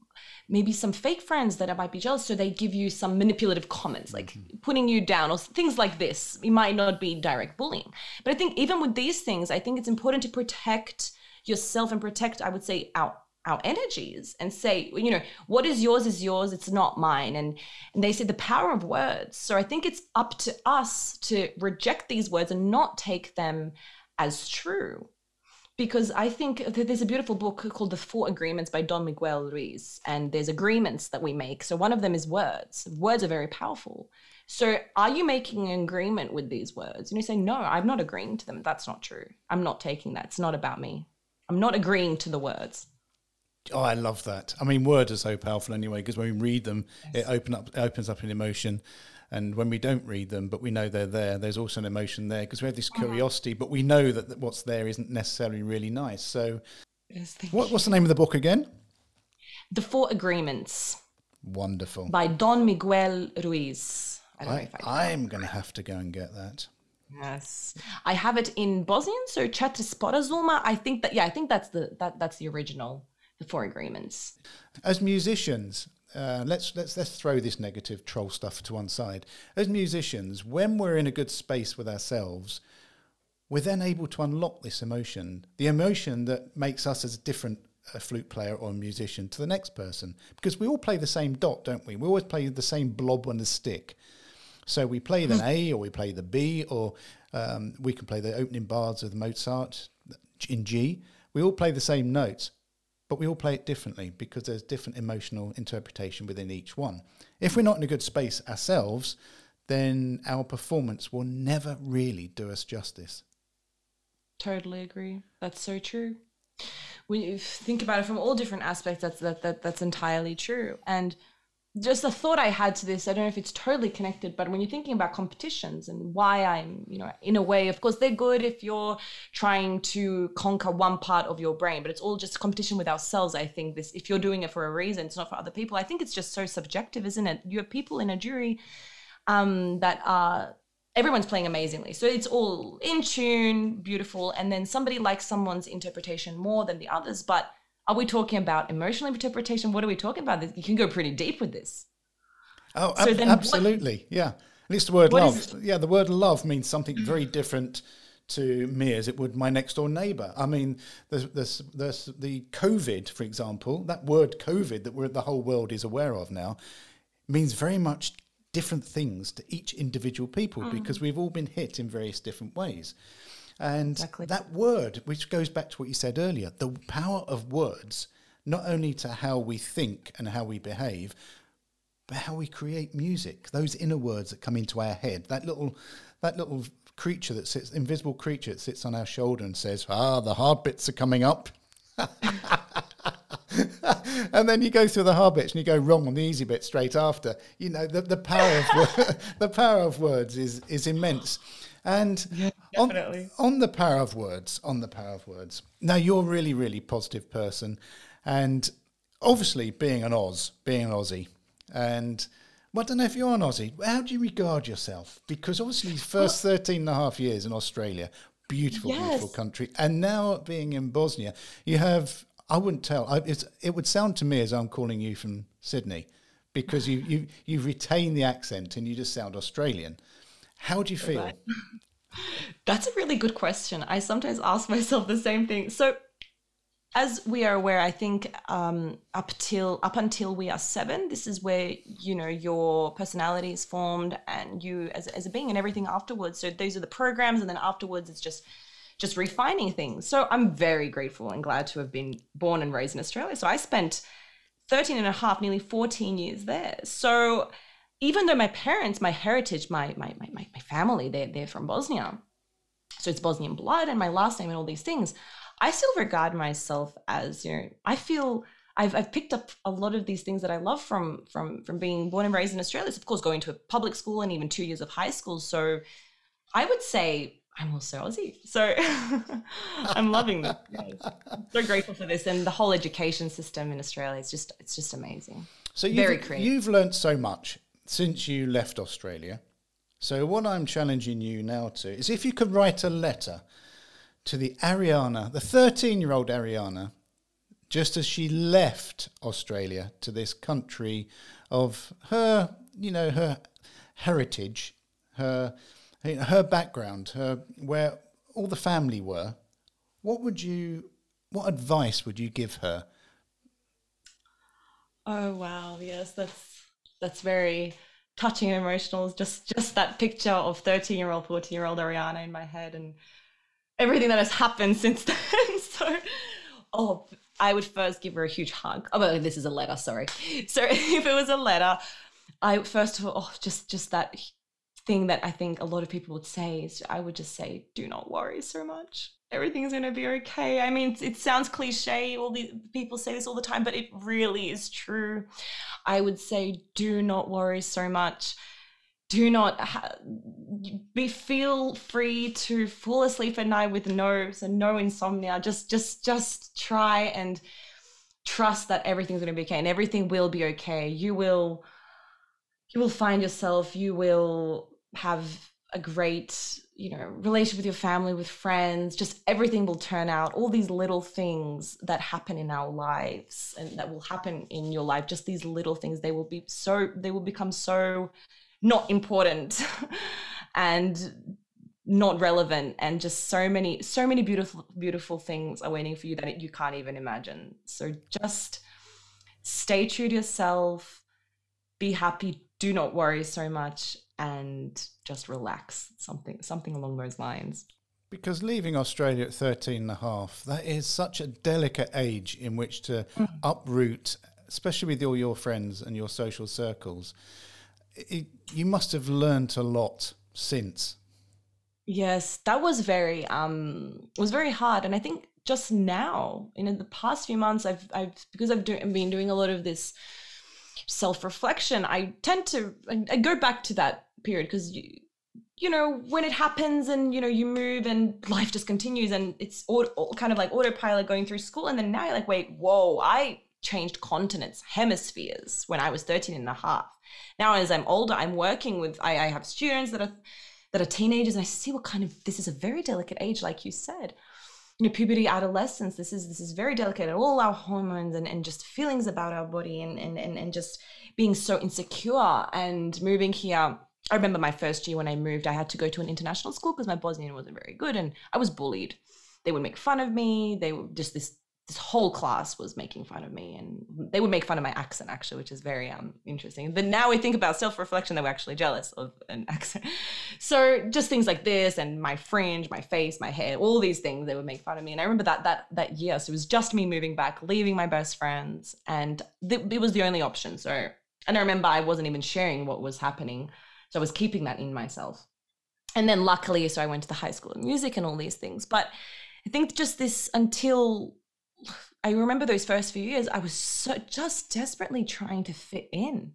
maybe some fake friends that I might be jealous so they give you some manipulative comments like mm-hmm. putting you down or things like this. It might not be direct bullying. But i think even with these things i think it's important to protect yourself and protect i would say our our energies and say you know what is yours is yours it's not mine. And and they say the power of words. So i think it's up to us to reject these words and not take them as true because i think there's a beautiful book called the four agreements by don miguel ruiz and there's agreements that we make. So one of them is words. Words are very powerful. So are you making an agreement with these words? And you say no i'm not agreeing to them. That's not true. I'm not taking that. It's not about me. I'm not agreeing to the words. Oh, I love that. I mean, words are so powerful anyway because when we read them, yes. it open up it opens up an emotion, and when we don't read them, but we know they're there, there's also an emotion there because we have this uh-huh. curiosity, but we know that what's there isn't necessarily really nice. So, yes, what, what's the name of the book again? The Four Agreements. Wonderful. By Don Miguel Ruiz. I, I am going to have to go and get that. Yes, I have it in Bosnian, so Četiri. I think that yeah, I think that's the that that's the original the four agreements. As musicians, uh, let's let's let's throw this negative troll stuff to one side. As musicians, when we're in a good space with ourselves, we're then able to unlock this emotion, the emotion that makes us as a different a flute player or a musician to the next person, because we all play the same dot, don't we? We always play the same blob on the stick. So we play the A or we play the B, or um, we can play the opening bars of Mozart in G. We all play the same notes, but we all play it differently because there's different emotional interpretation within each one. If we're not in a good space ourselves, then our performance will never really do us justice. Totally agree. That's so true. When you think about it from all different aspects, that's that, that that's entirely true. And just a thought I had to this, I don't know if it's totally connected, but when you're thinking about competitions and why I'm, you know, in a way, of course, they're good if you're trying to conquer one part of your brain, but it's all just competition with ourselves. I think this, if you're doing it for a reason, it's not for other people. I think it's just so subjective, isn't it? You have people in a jury um, that are, everyone's playing amazingly. So it's all in tune, beautiful. And then somebody likes someone's interpretation more than the others, but are we talking about emotional interpretation? What are we talking about? You can go pretty deep with this. Oh, so ab- absolutely. What, yeah. And it's the word love. Yeah, the word love means something very different to me as it would my next door neighbor. I mean, there's, there's, there's the COVID, for example, that word COVID that we're, the whole world is aware of now means very much different things to each individual people mm. because we've all been hit in various different ways. And exactly. that word, which goes back to what you said earlier, the power of words, not only to how we think and how we behave, but how we create music. Those inner words that come into our head, that little, that little creature that sits, invisible creature that sits on our shoulder and says, "Ah, the hard bits are coming up." and then you go through the hard bits and you go wrong on the easy bit straight after. You know the, the power of the power of words is is immense. And yeah, on, on, the power of words, on the power of words. Now you're really, really positive person, and obviously being an Oz, being an Aussie, and well, I don't know if you're an Aussie. How do you regard yourself? Because obviously, first well, 13 and a half years in Australia, beautiful, yes. beautiful country, and now being in Bosnia, you have. I wouldn't tell. I, it would sound to me as I'm calling you from Sydney, because you you you retain the accent and you just sound Australian. How do you feel? That's a really good question. I sometimes ask myself the same thing. So, as we are aware, I think um, up till up until we are seven, this is where you know your personality is formed and you as, as a being and everything afterwards. So those are the programs, and then afterwards it's just just refining things. So I'm very grateful and glad to have been born and raised in Australia. So I spent 13 and a half, nearly 14 years there. So even though my parents, my heritage, my my my, my family, they're, they're from Bosnia. So it's Bosnian blood and my last name and all these things. I still regard myself as, you know, I feel I've, I've picked up a lot of these things that I love from from from being born and raised in Australia. So of course, going to a public school and even two years of high school. So I would say I'm also Aussie. So I'm loving this. so grateful for this. And the whole education system in Australia is just it's just amazing. So you've, Very creative. you've learned so much since you left Australia. So what I'm challenging you now to is if you could write a letter to the Ariana, the 13 year old Ariana, just as she left Australia to this country of her, you know, her heritage, her her background, her where all the family were. What would you, what advice would you give her? Oh wow, yes, that's that's very touching and emotional. Just just that picture of thirteen year old, fourteen year old Ariana in my head, and everything that has happened since then. so, oh, I would first give her a huge hug. Oh, well, this is a letter. Sorry. So if it was a letter, I first of all, oh, just just that thing that I think a lot of people would say is I would just say, do not worry so much. Everything's going to be okay. I mean, it sounds cliche. All these people say this all the time, but it really is true. I would say, do not worry so much. Do not ha- be feel free to fall asleep at night with no so no insomnia. Just just just try and trust that everything's going to be okay and everything will be okay. You will you will find yourself. You will have a great you know relationship with your family with friends just everything will turn out. All these little things that happen in our lives and that will happen in your life just these little things they will be so they will become so not important and not relevant. And just so many so many beautiful beautiful things are waiting for you that you can't even imagine. So just stay true to yourself. Be happy. Do not worry so much and just relax something something along those lines. Because leaving australia at 13 and a half that is such a delicate age in which to mm. uproot especially with all your friends and your social circles. It, you must have learned a lot since. Yes that was very um was very hard. And i think just now in the past few months i've i've because i've do, been doing a lot of this self-reflection i tend to I go back to that period because you you know when it happens and you know you move and life just continues and it's all, all kind of like autopilot going through school and then now you're like wait whoa i changed continents hemispheres when i was 13 and a half. Now as i'm older i'm working with i, I have students that are that are teenagers and i see what kind of this is a very delicate age like you said. You know puberty adolescence this is this is very delicate. And all our hormones and, and just feelings about our body and, and and and just being so insecure and moving here I remember my first year when I moved, I had to go to an international school because my Bosnian wasn't very good and I was bullied. They would make fun of me. They were just this this whole class was making fun of me and they would make fun of my accent actually which is very um interesting. But now we think about self-reflection they were actually jealous of an accent. So just things like this and my fringe my face my hair all these things they would make fun of me. And i remember that that that year so it was just me moving back leaving my best friends and th- it was the only option. So and i remember i wasn't even sharing what was happening so I was keeping that in myself. And then luckily, so I went to the high school of music and all these things. But I think just this until I remember those first few years, I was so just desperately trying to fit in.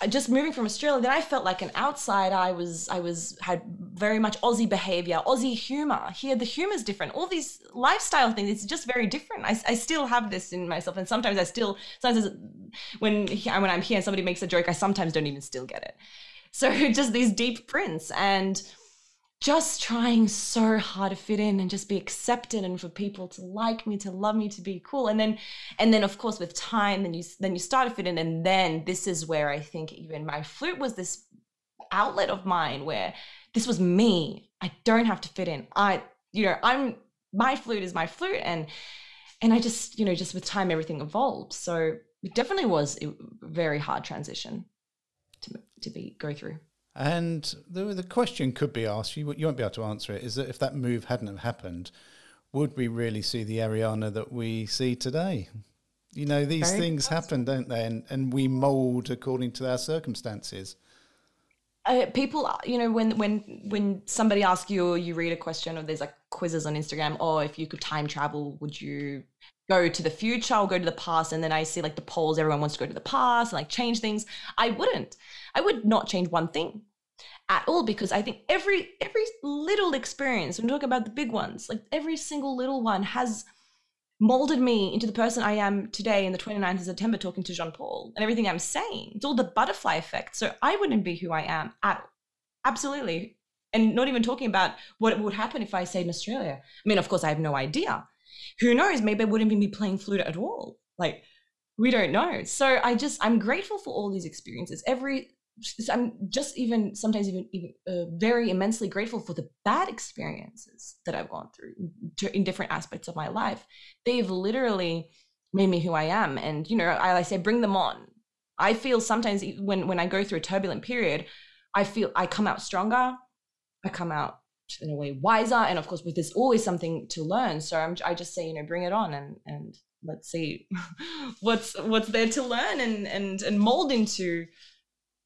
Uh, just moving from Australia, then I felt like an outsider. I was, I was had very much Aussie behavior, Aussie humor. Here, the humor is different. All these lifestyle things, it's just very different. I, I still have this in myself, and sometimes I still, sometimes when when I'm here and somebody makes a joke, I sometimes don't even still get it. So just these deep prints and just trying so hard to fit in and just be accepted and for people to like me to love me to be cool. And then and then of course with time then you then you start to fit in. And then this is where i think even my flute was this outlet of mine where this was me. I don't have to fit in. I you know i'm my flute is my flute and and i just you know just with time everything evolved. So it definitely was a very hard transition to be go through and the, the question could be asked, you, you won't be able to answer it, is that if that move hadn't have happened, would we really see the Ariana that we see today? You know, these Very things possible. happen, don't they? And, and we mold according to our circumstances. Uh, people, you know, when when when somebody asks you or you read a question or there's like quizzes on Instagram, or oh, if you could time travel, would you go to the future or go to the past? And then I see like the polls, everyone wants to go to the past and like change things. I wouldn't. I would not change one thing at all because I think every every little experience, when we talk about the big ones, like every single little one has molded me into the person I am today in the 29th of September talking to Jean Paul and everything I'm saying. It's all the butterfly effect. So I wouldn't be who I am at all. absolutely. And not even talking about what would happen if I stayed in Australia. I mean, of course, I have no idea. Who knows? Maybe I wouldn't even be playing flute at all. Like, we don't know. So I just, I'm grateful for all these experiences. Every I'm just even sometimes even, even uh, very immensely grateful for the bad experiences that I've gone through in different aspects of my life. They've literally made me who I am, and you know, I, I say bring them on. I feel sometimes when when I go through a turbulent period, I feel I come out stronger. I come out in a way wiser, and of course, with there's always something to learn. So I'm, I just say, you know, bring it on, and and let's see what's what's there to learn and and and mold into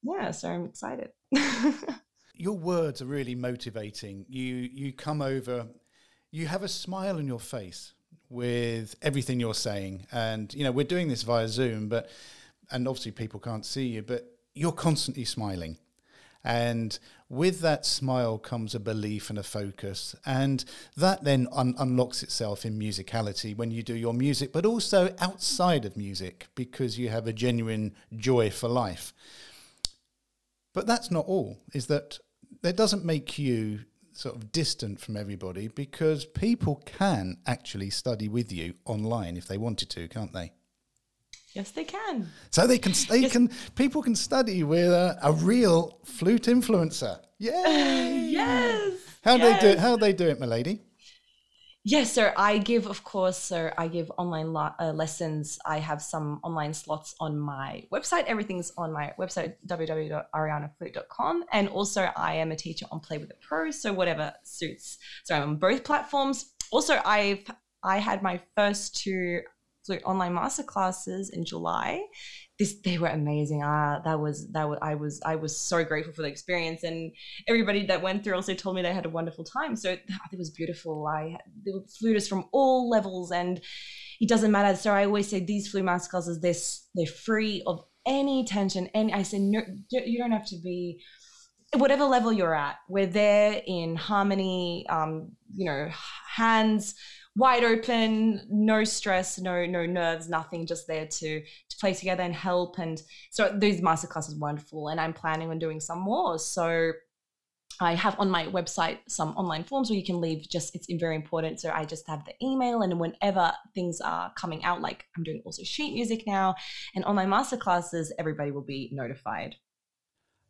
yeah, so I'm excited. your words are really motivating. You you come over, you have a smile on your face with everything you're saying, and you know we're doing this via Zoom, but and obviously people can't see you, but you're constantly smiling. And with that smile comes a belief and a focus. And that then un- unlocks itself in musicality when you do your music, but also outside of music because you have a genuine joy for life. But that's not all, is that that doesn't make you sort of distant from everybody because people can actually study with you online if they wanted to, can't they? Yes, they can. So they can, they yes. can, people can study with a, a real flute influencer. Yay! yes. How yes. they do? How they do it, my lady? Yes, sir. I give, of course, sir. I give online lo- uh, lessons. I have some online slots on my website. Everything's on my website, www.arianaflute.com. And also, I am a teacher on Play with a Pro, so whatever suits. So I'm on both platforms. Also, I've I had my first two flute online masterclasses in July this they were amazing. Ah, that was that was I was I was so grateful for the experience, and everybody that went through also told me they had a wonderful time. So it was beautiful. I there were flutists from all levels, and it doesn't matter. So I always say these flute masterclasses they're they're free of any tension. And I say no, you don't have to be whatever level you're at. We're there in harmony. Um, you know, hands wide open, no stress, no no nerves, nothing, just there to to play together and help. And so these masterclasses wonderful, and I'm planning on doing some more. So I have on my website some online forms where you can leave just it's very important. So I just have the email and whenever things are coming out, like I'm doing also sheet music now and online masterclasses, everybody will be notified.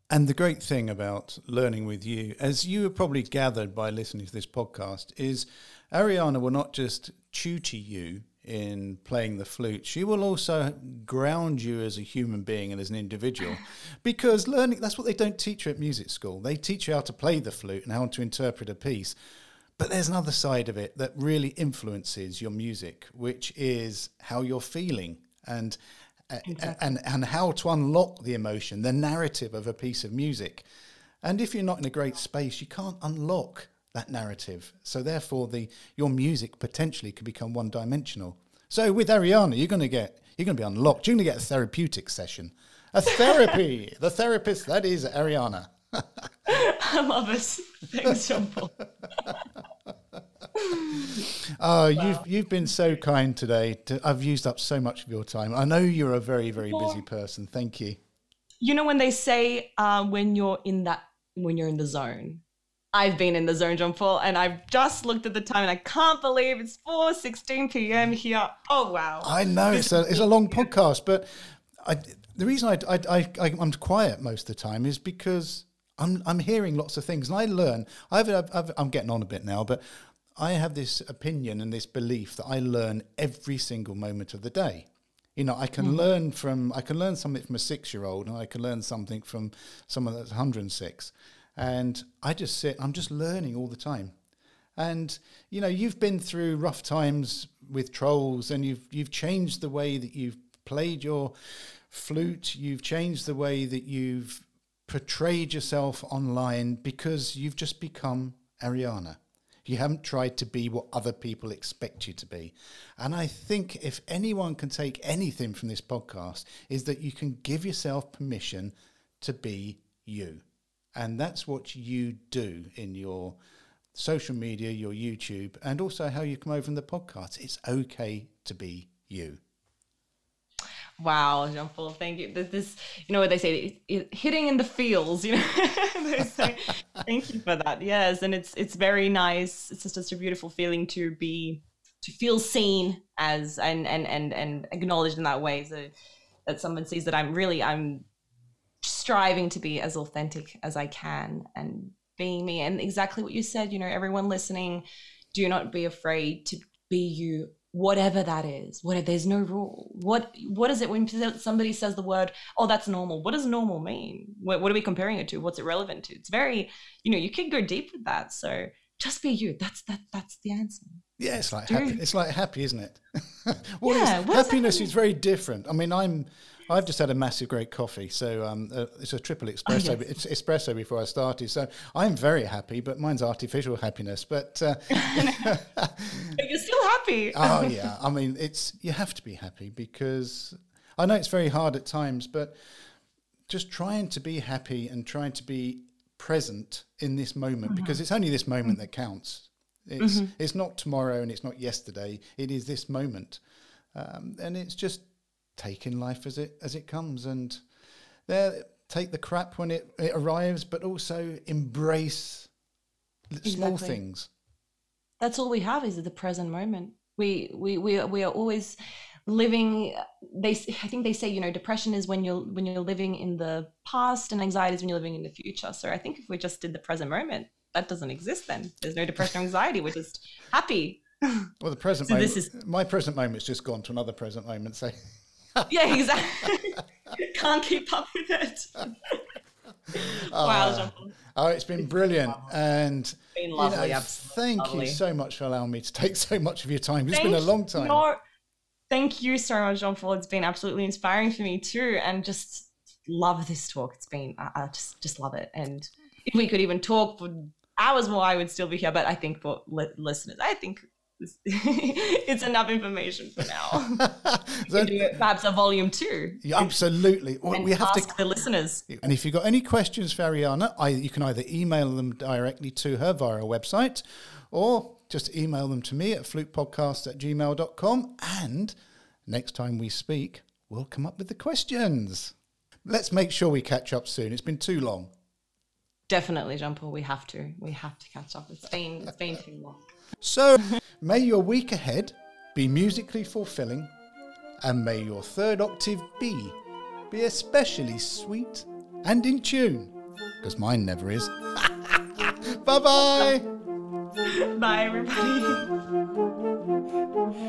And the great thing about learning with you, as you have probably gathered by listening to this podcast, is Ariana will not just tutor you in playing the flute, she will also ground you as a human being and as an individual. because learning, that's what they don't teach you at music school. They teach you how to play the flute and how to interpret a piece. But there's another side of it that really influences your music, which is how you're feeling and exactly. and and how to unlock the emotion, the narrative of a piece of music. And if you're not in a great space, you can't unlock that narrative. So therefore, the your music potentially could become one dimensional. So with Ariana, you're going to get you're going to be unlocked. You're going to get a therapeutic session, a therapy. the therapist that is Ariana. I love it. Thanks, Jean Paul. oh, wow. you've you've been so kind today. To, I've used up so much of your time. I know you're a very very busy person. Thank you. You know when they say uh, when you're in that when you're in the zone, I've been in the zone, Jean Paul, and I've just looked at the time and I can't believe it's 4:16 p.m. here. Oh wow! I know it's a it's a long podcast, but I, the reason I, I, I I'm quiet most of the time is because I'm I'm hearing lots of things and I learn. I've, I've, I've I'm getting on a bit now, but I have this opinion and this belief that I learn every single moment of the day. You know, I can mm-hmm. learn from I can learn something from a six year old, and I can learn something from someone that's 106 and I just sit, I'm just learning all the time. And you know, you've been through rough times with trolls, and you've you've changed the way that you've played your flute. You've changed the way that you've portrayed yourself online because you've just become Ariana. You haven't tried to be what other people expect you to be. And I think if anyone can take anything from this podcast, is that you can give yourself permission to be you. And that's what you do in your social media, your YouTube, and also how you come over in the podcast. It's okay to be you. Wow, Jean Paul, thank you. This, this, you know what they say, it, it, hitting in the feels. You know, say, thank you for that. Yes, and it's it's very nice. It's just, just a beautiful feeling to be to feel seen as and and and and acknowledged in that way. So that someone sees that I'm really I'm striving to be as authentic as I can and being me. And exactly what you said, you know, everyone listening, do not be afraid to be you whatever that is. What there's no rule. What what is it when somebody says the word oh that's normal. What does normal mean? What, what are we comparing it to? What's it relevant to? It's very you know you can go deep with that. So just be you. That's that that's the answer. Yeah it's like happy it's like happy isn't it? What yeah, is, happiness is very different. I mean i'm I've just had a massive, great coffee. So um, uh, it's a triple espresso. Oh, yes. It's espresso before I started. So I'm very happy, but mine's artificial happiness. But, uh, but you're still happy. oh yeah, I mean, it's you have to be happy because I know it's very hard at times, but just trying to be happy and trying to be present in this moment mm-hmm. because it's only this moment mm-hmm. that counts. It's mm-hmm. it's not tomorrow and it's not yesterday. It is this moment, um, and it's just taking life as it as it comes. And there take the crap when it, it arrives but also embrace exactly. small things. That's all we have is the present moment. We we we, we are always living they i think they say you know depression is when you're when you're living in the past and anxiety is when you're living in the future. So i think if we just did the present moment that doesn't exist then. There's no depression or anxiety. We're just happy. Well the present so moment, this is my present moment's just gone to another present moment so yeah, exactly. Can't keep up with it. wow, uh, Oh, it's been brilliant. And it's been lovely. You know, thank lovely. you so much for allowing me to take so much of your time. It's thank been a long time. Your, thank you so much, Jean Paul. It's been absolutely inspiring for me too. And just love this talk. It's been, I, I just, just love it. And if we could even talk for hours more, I would still be here. But I think for li- listeners, I think it's enough information for now. so, perhaps a volume two. Yeah, absolutely. Well, we have to the listeners. And if you've got any questions for Ariana, I, you can either email them directly to her via our website or just email them to me at flutepodcast at gmail.com. And next time we speak, we'll come up with the questions. Let's make sure we catch up soon. It's been too long. Definitely, Jean Paul. We have to. We have to catch up. It's been, it's been too long. So, may your week ahead be musically fulfilling, and may your third octave B be especially sweet and in tune, because mine never is. bye bye. Bye, everybody.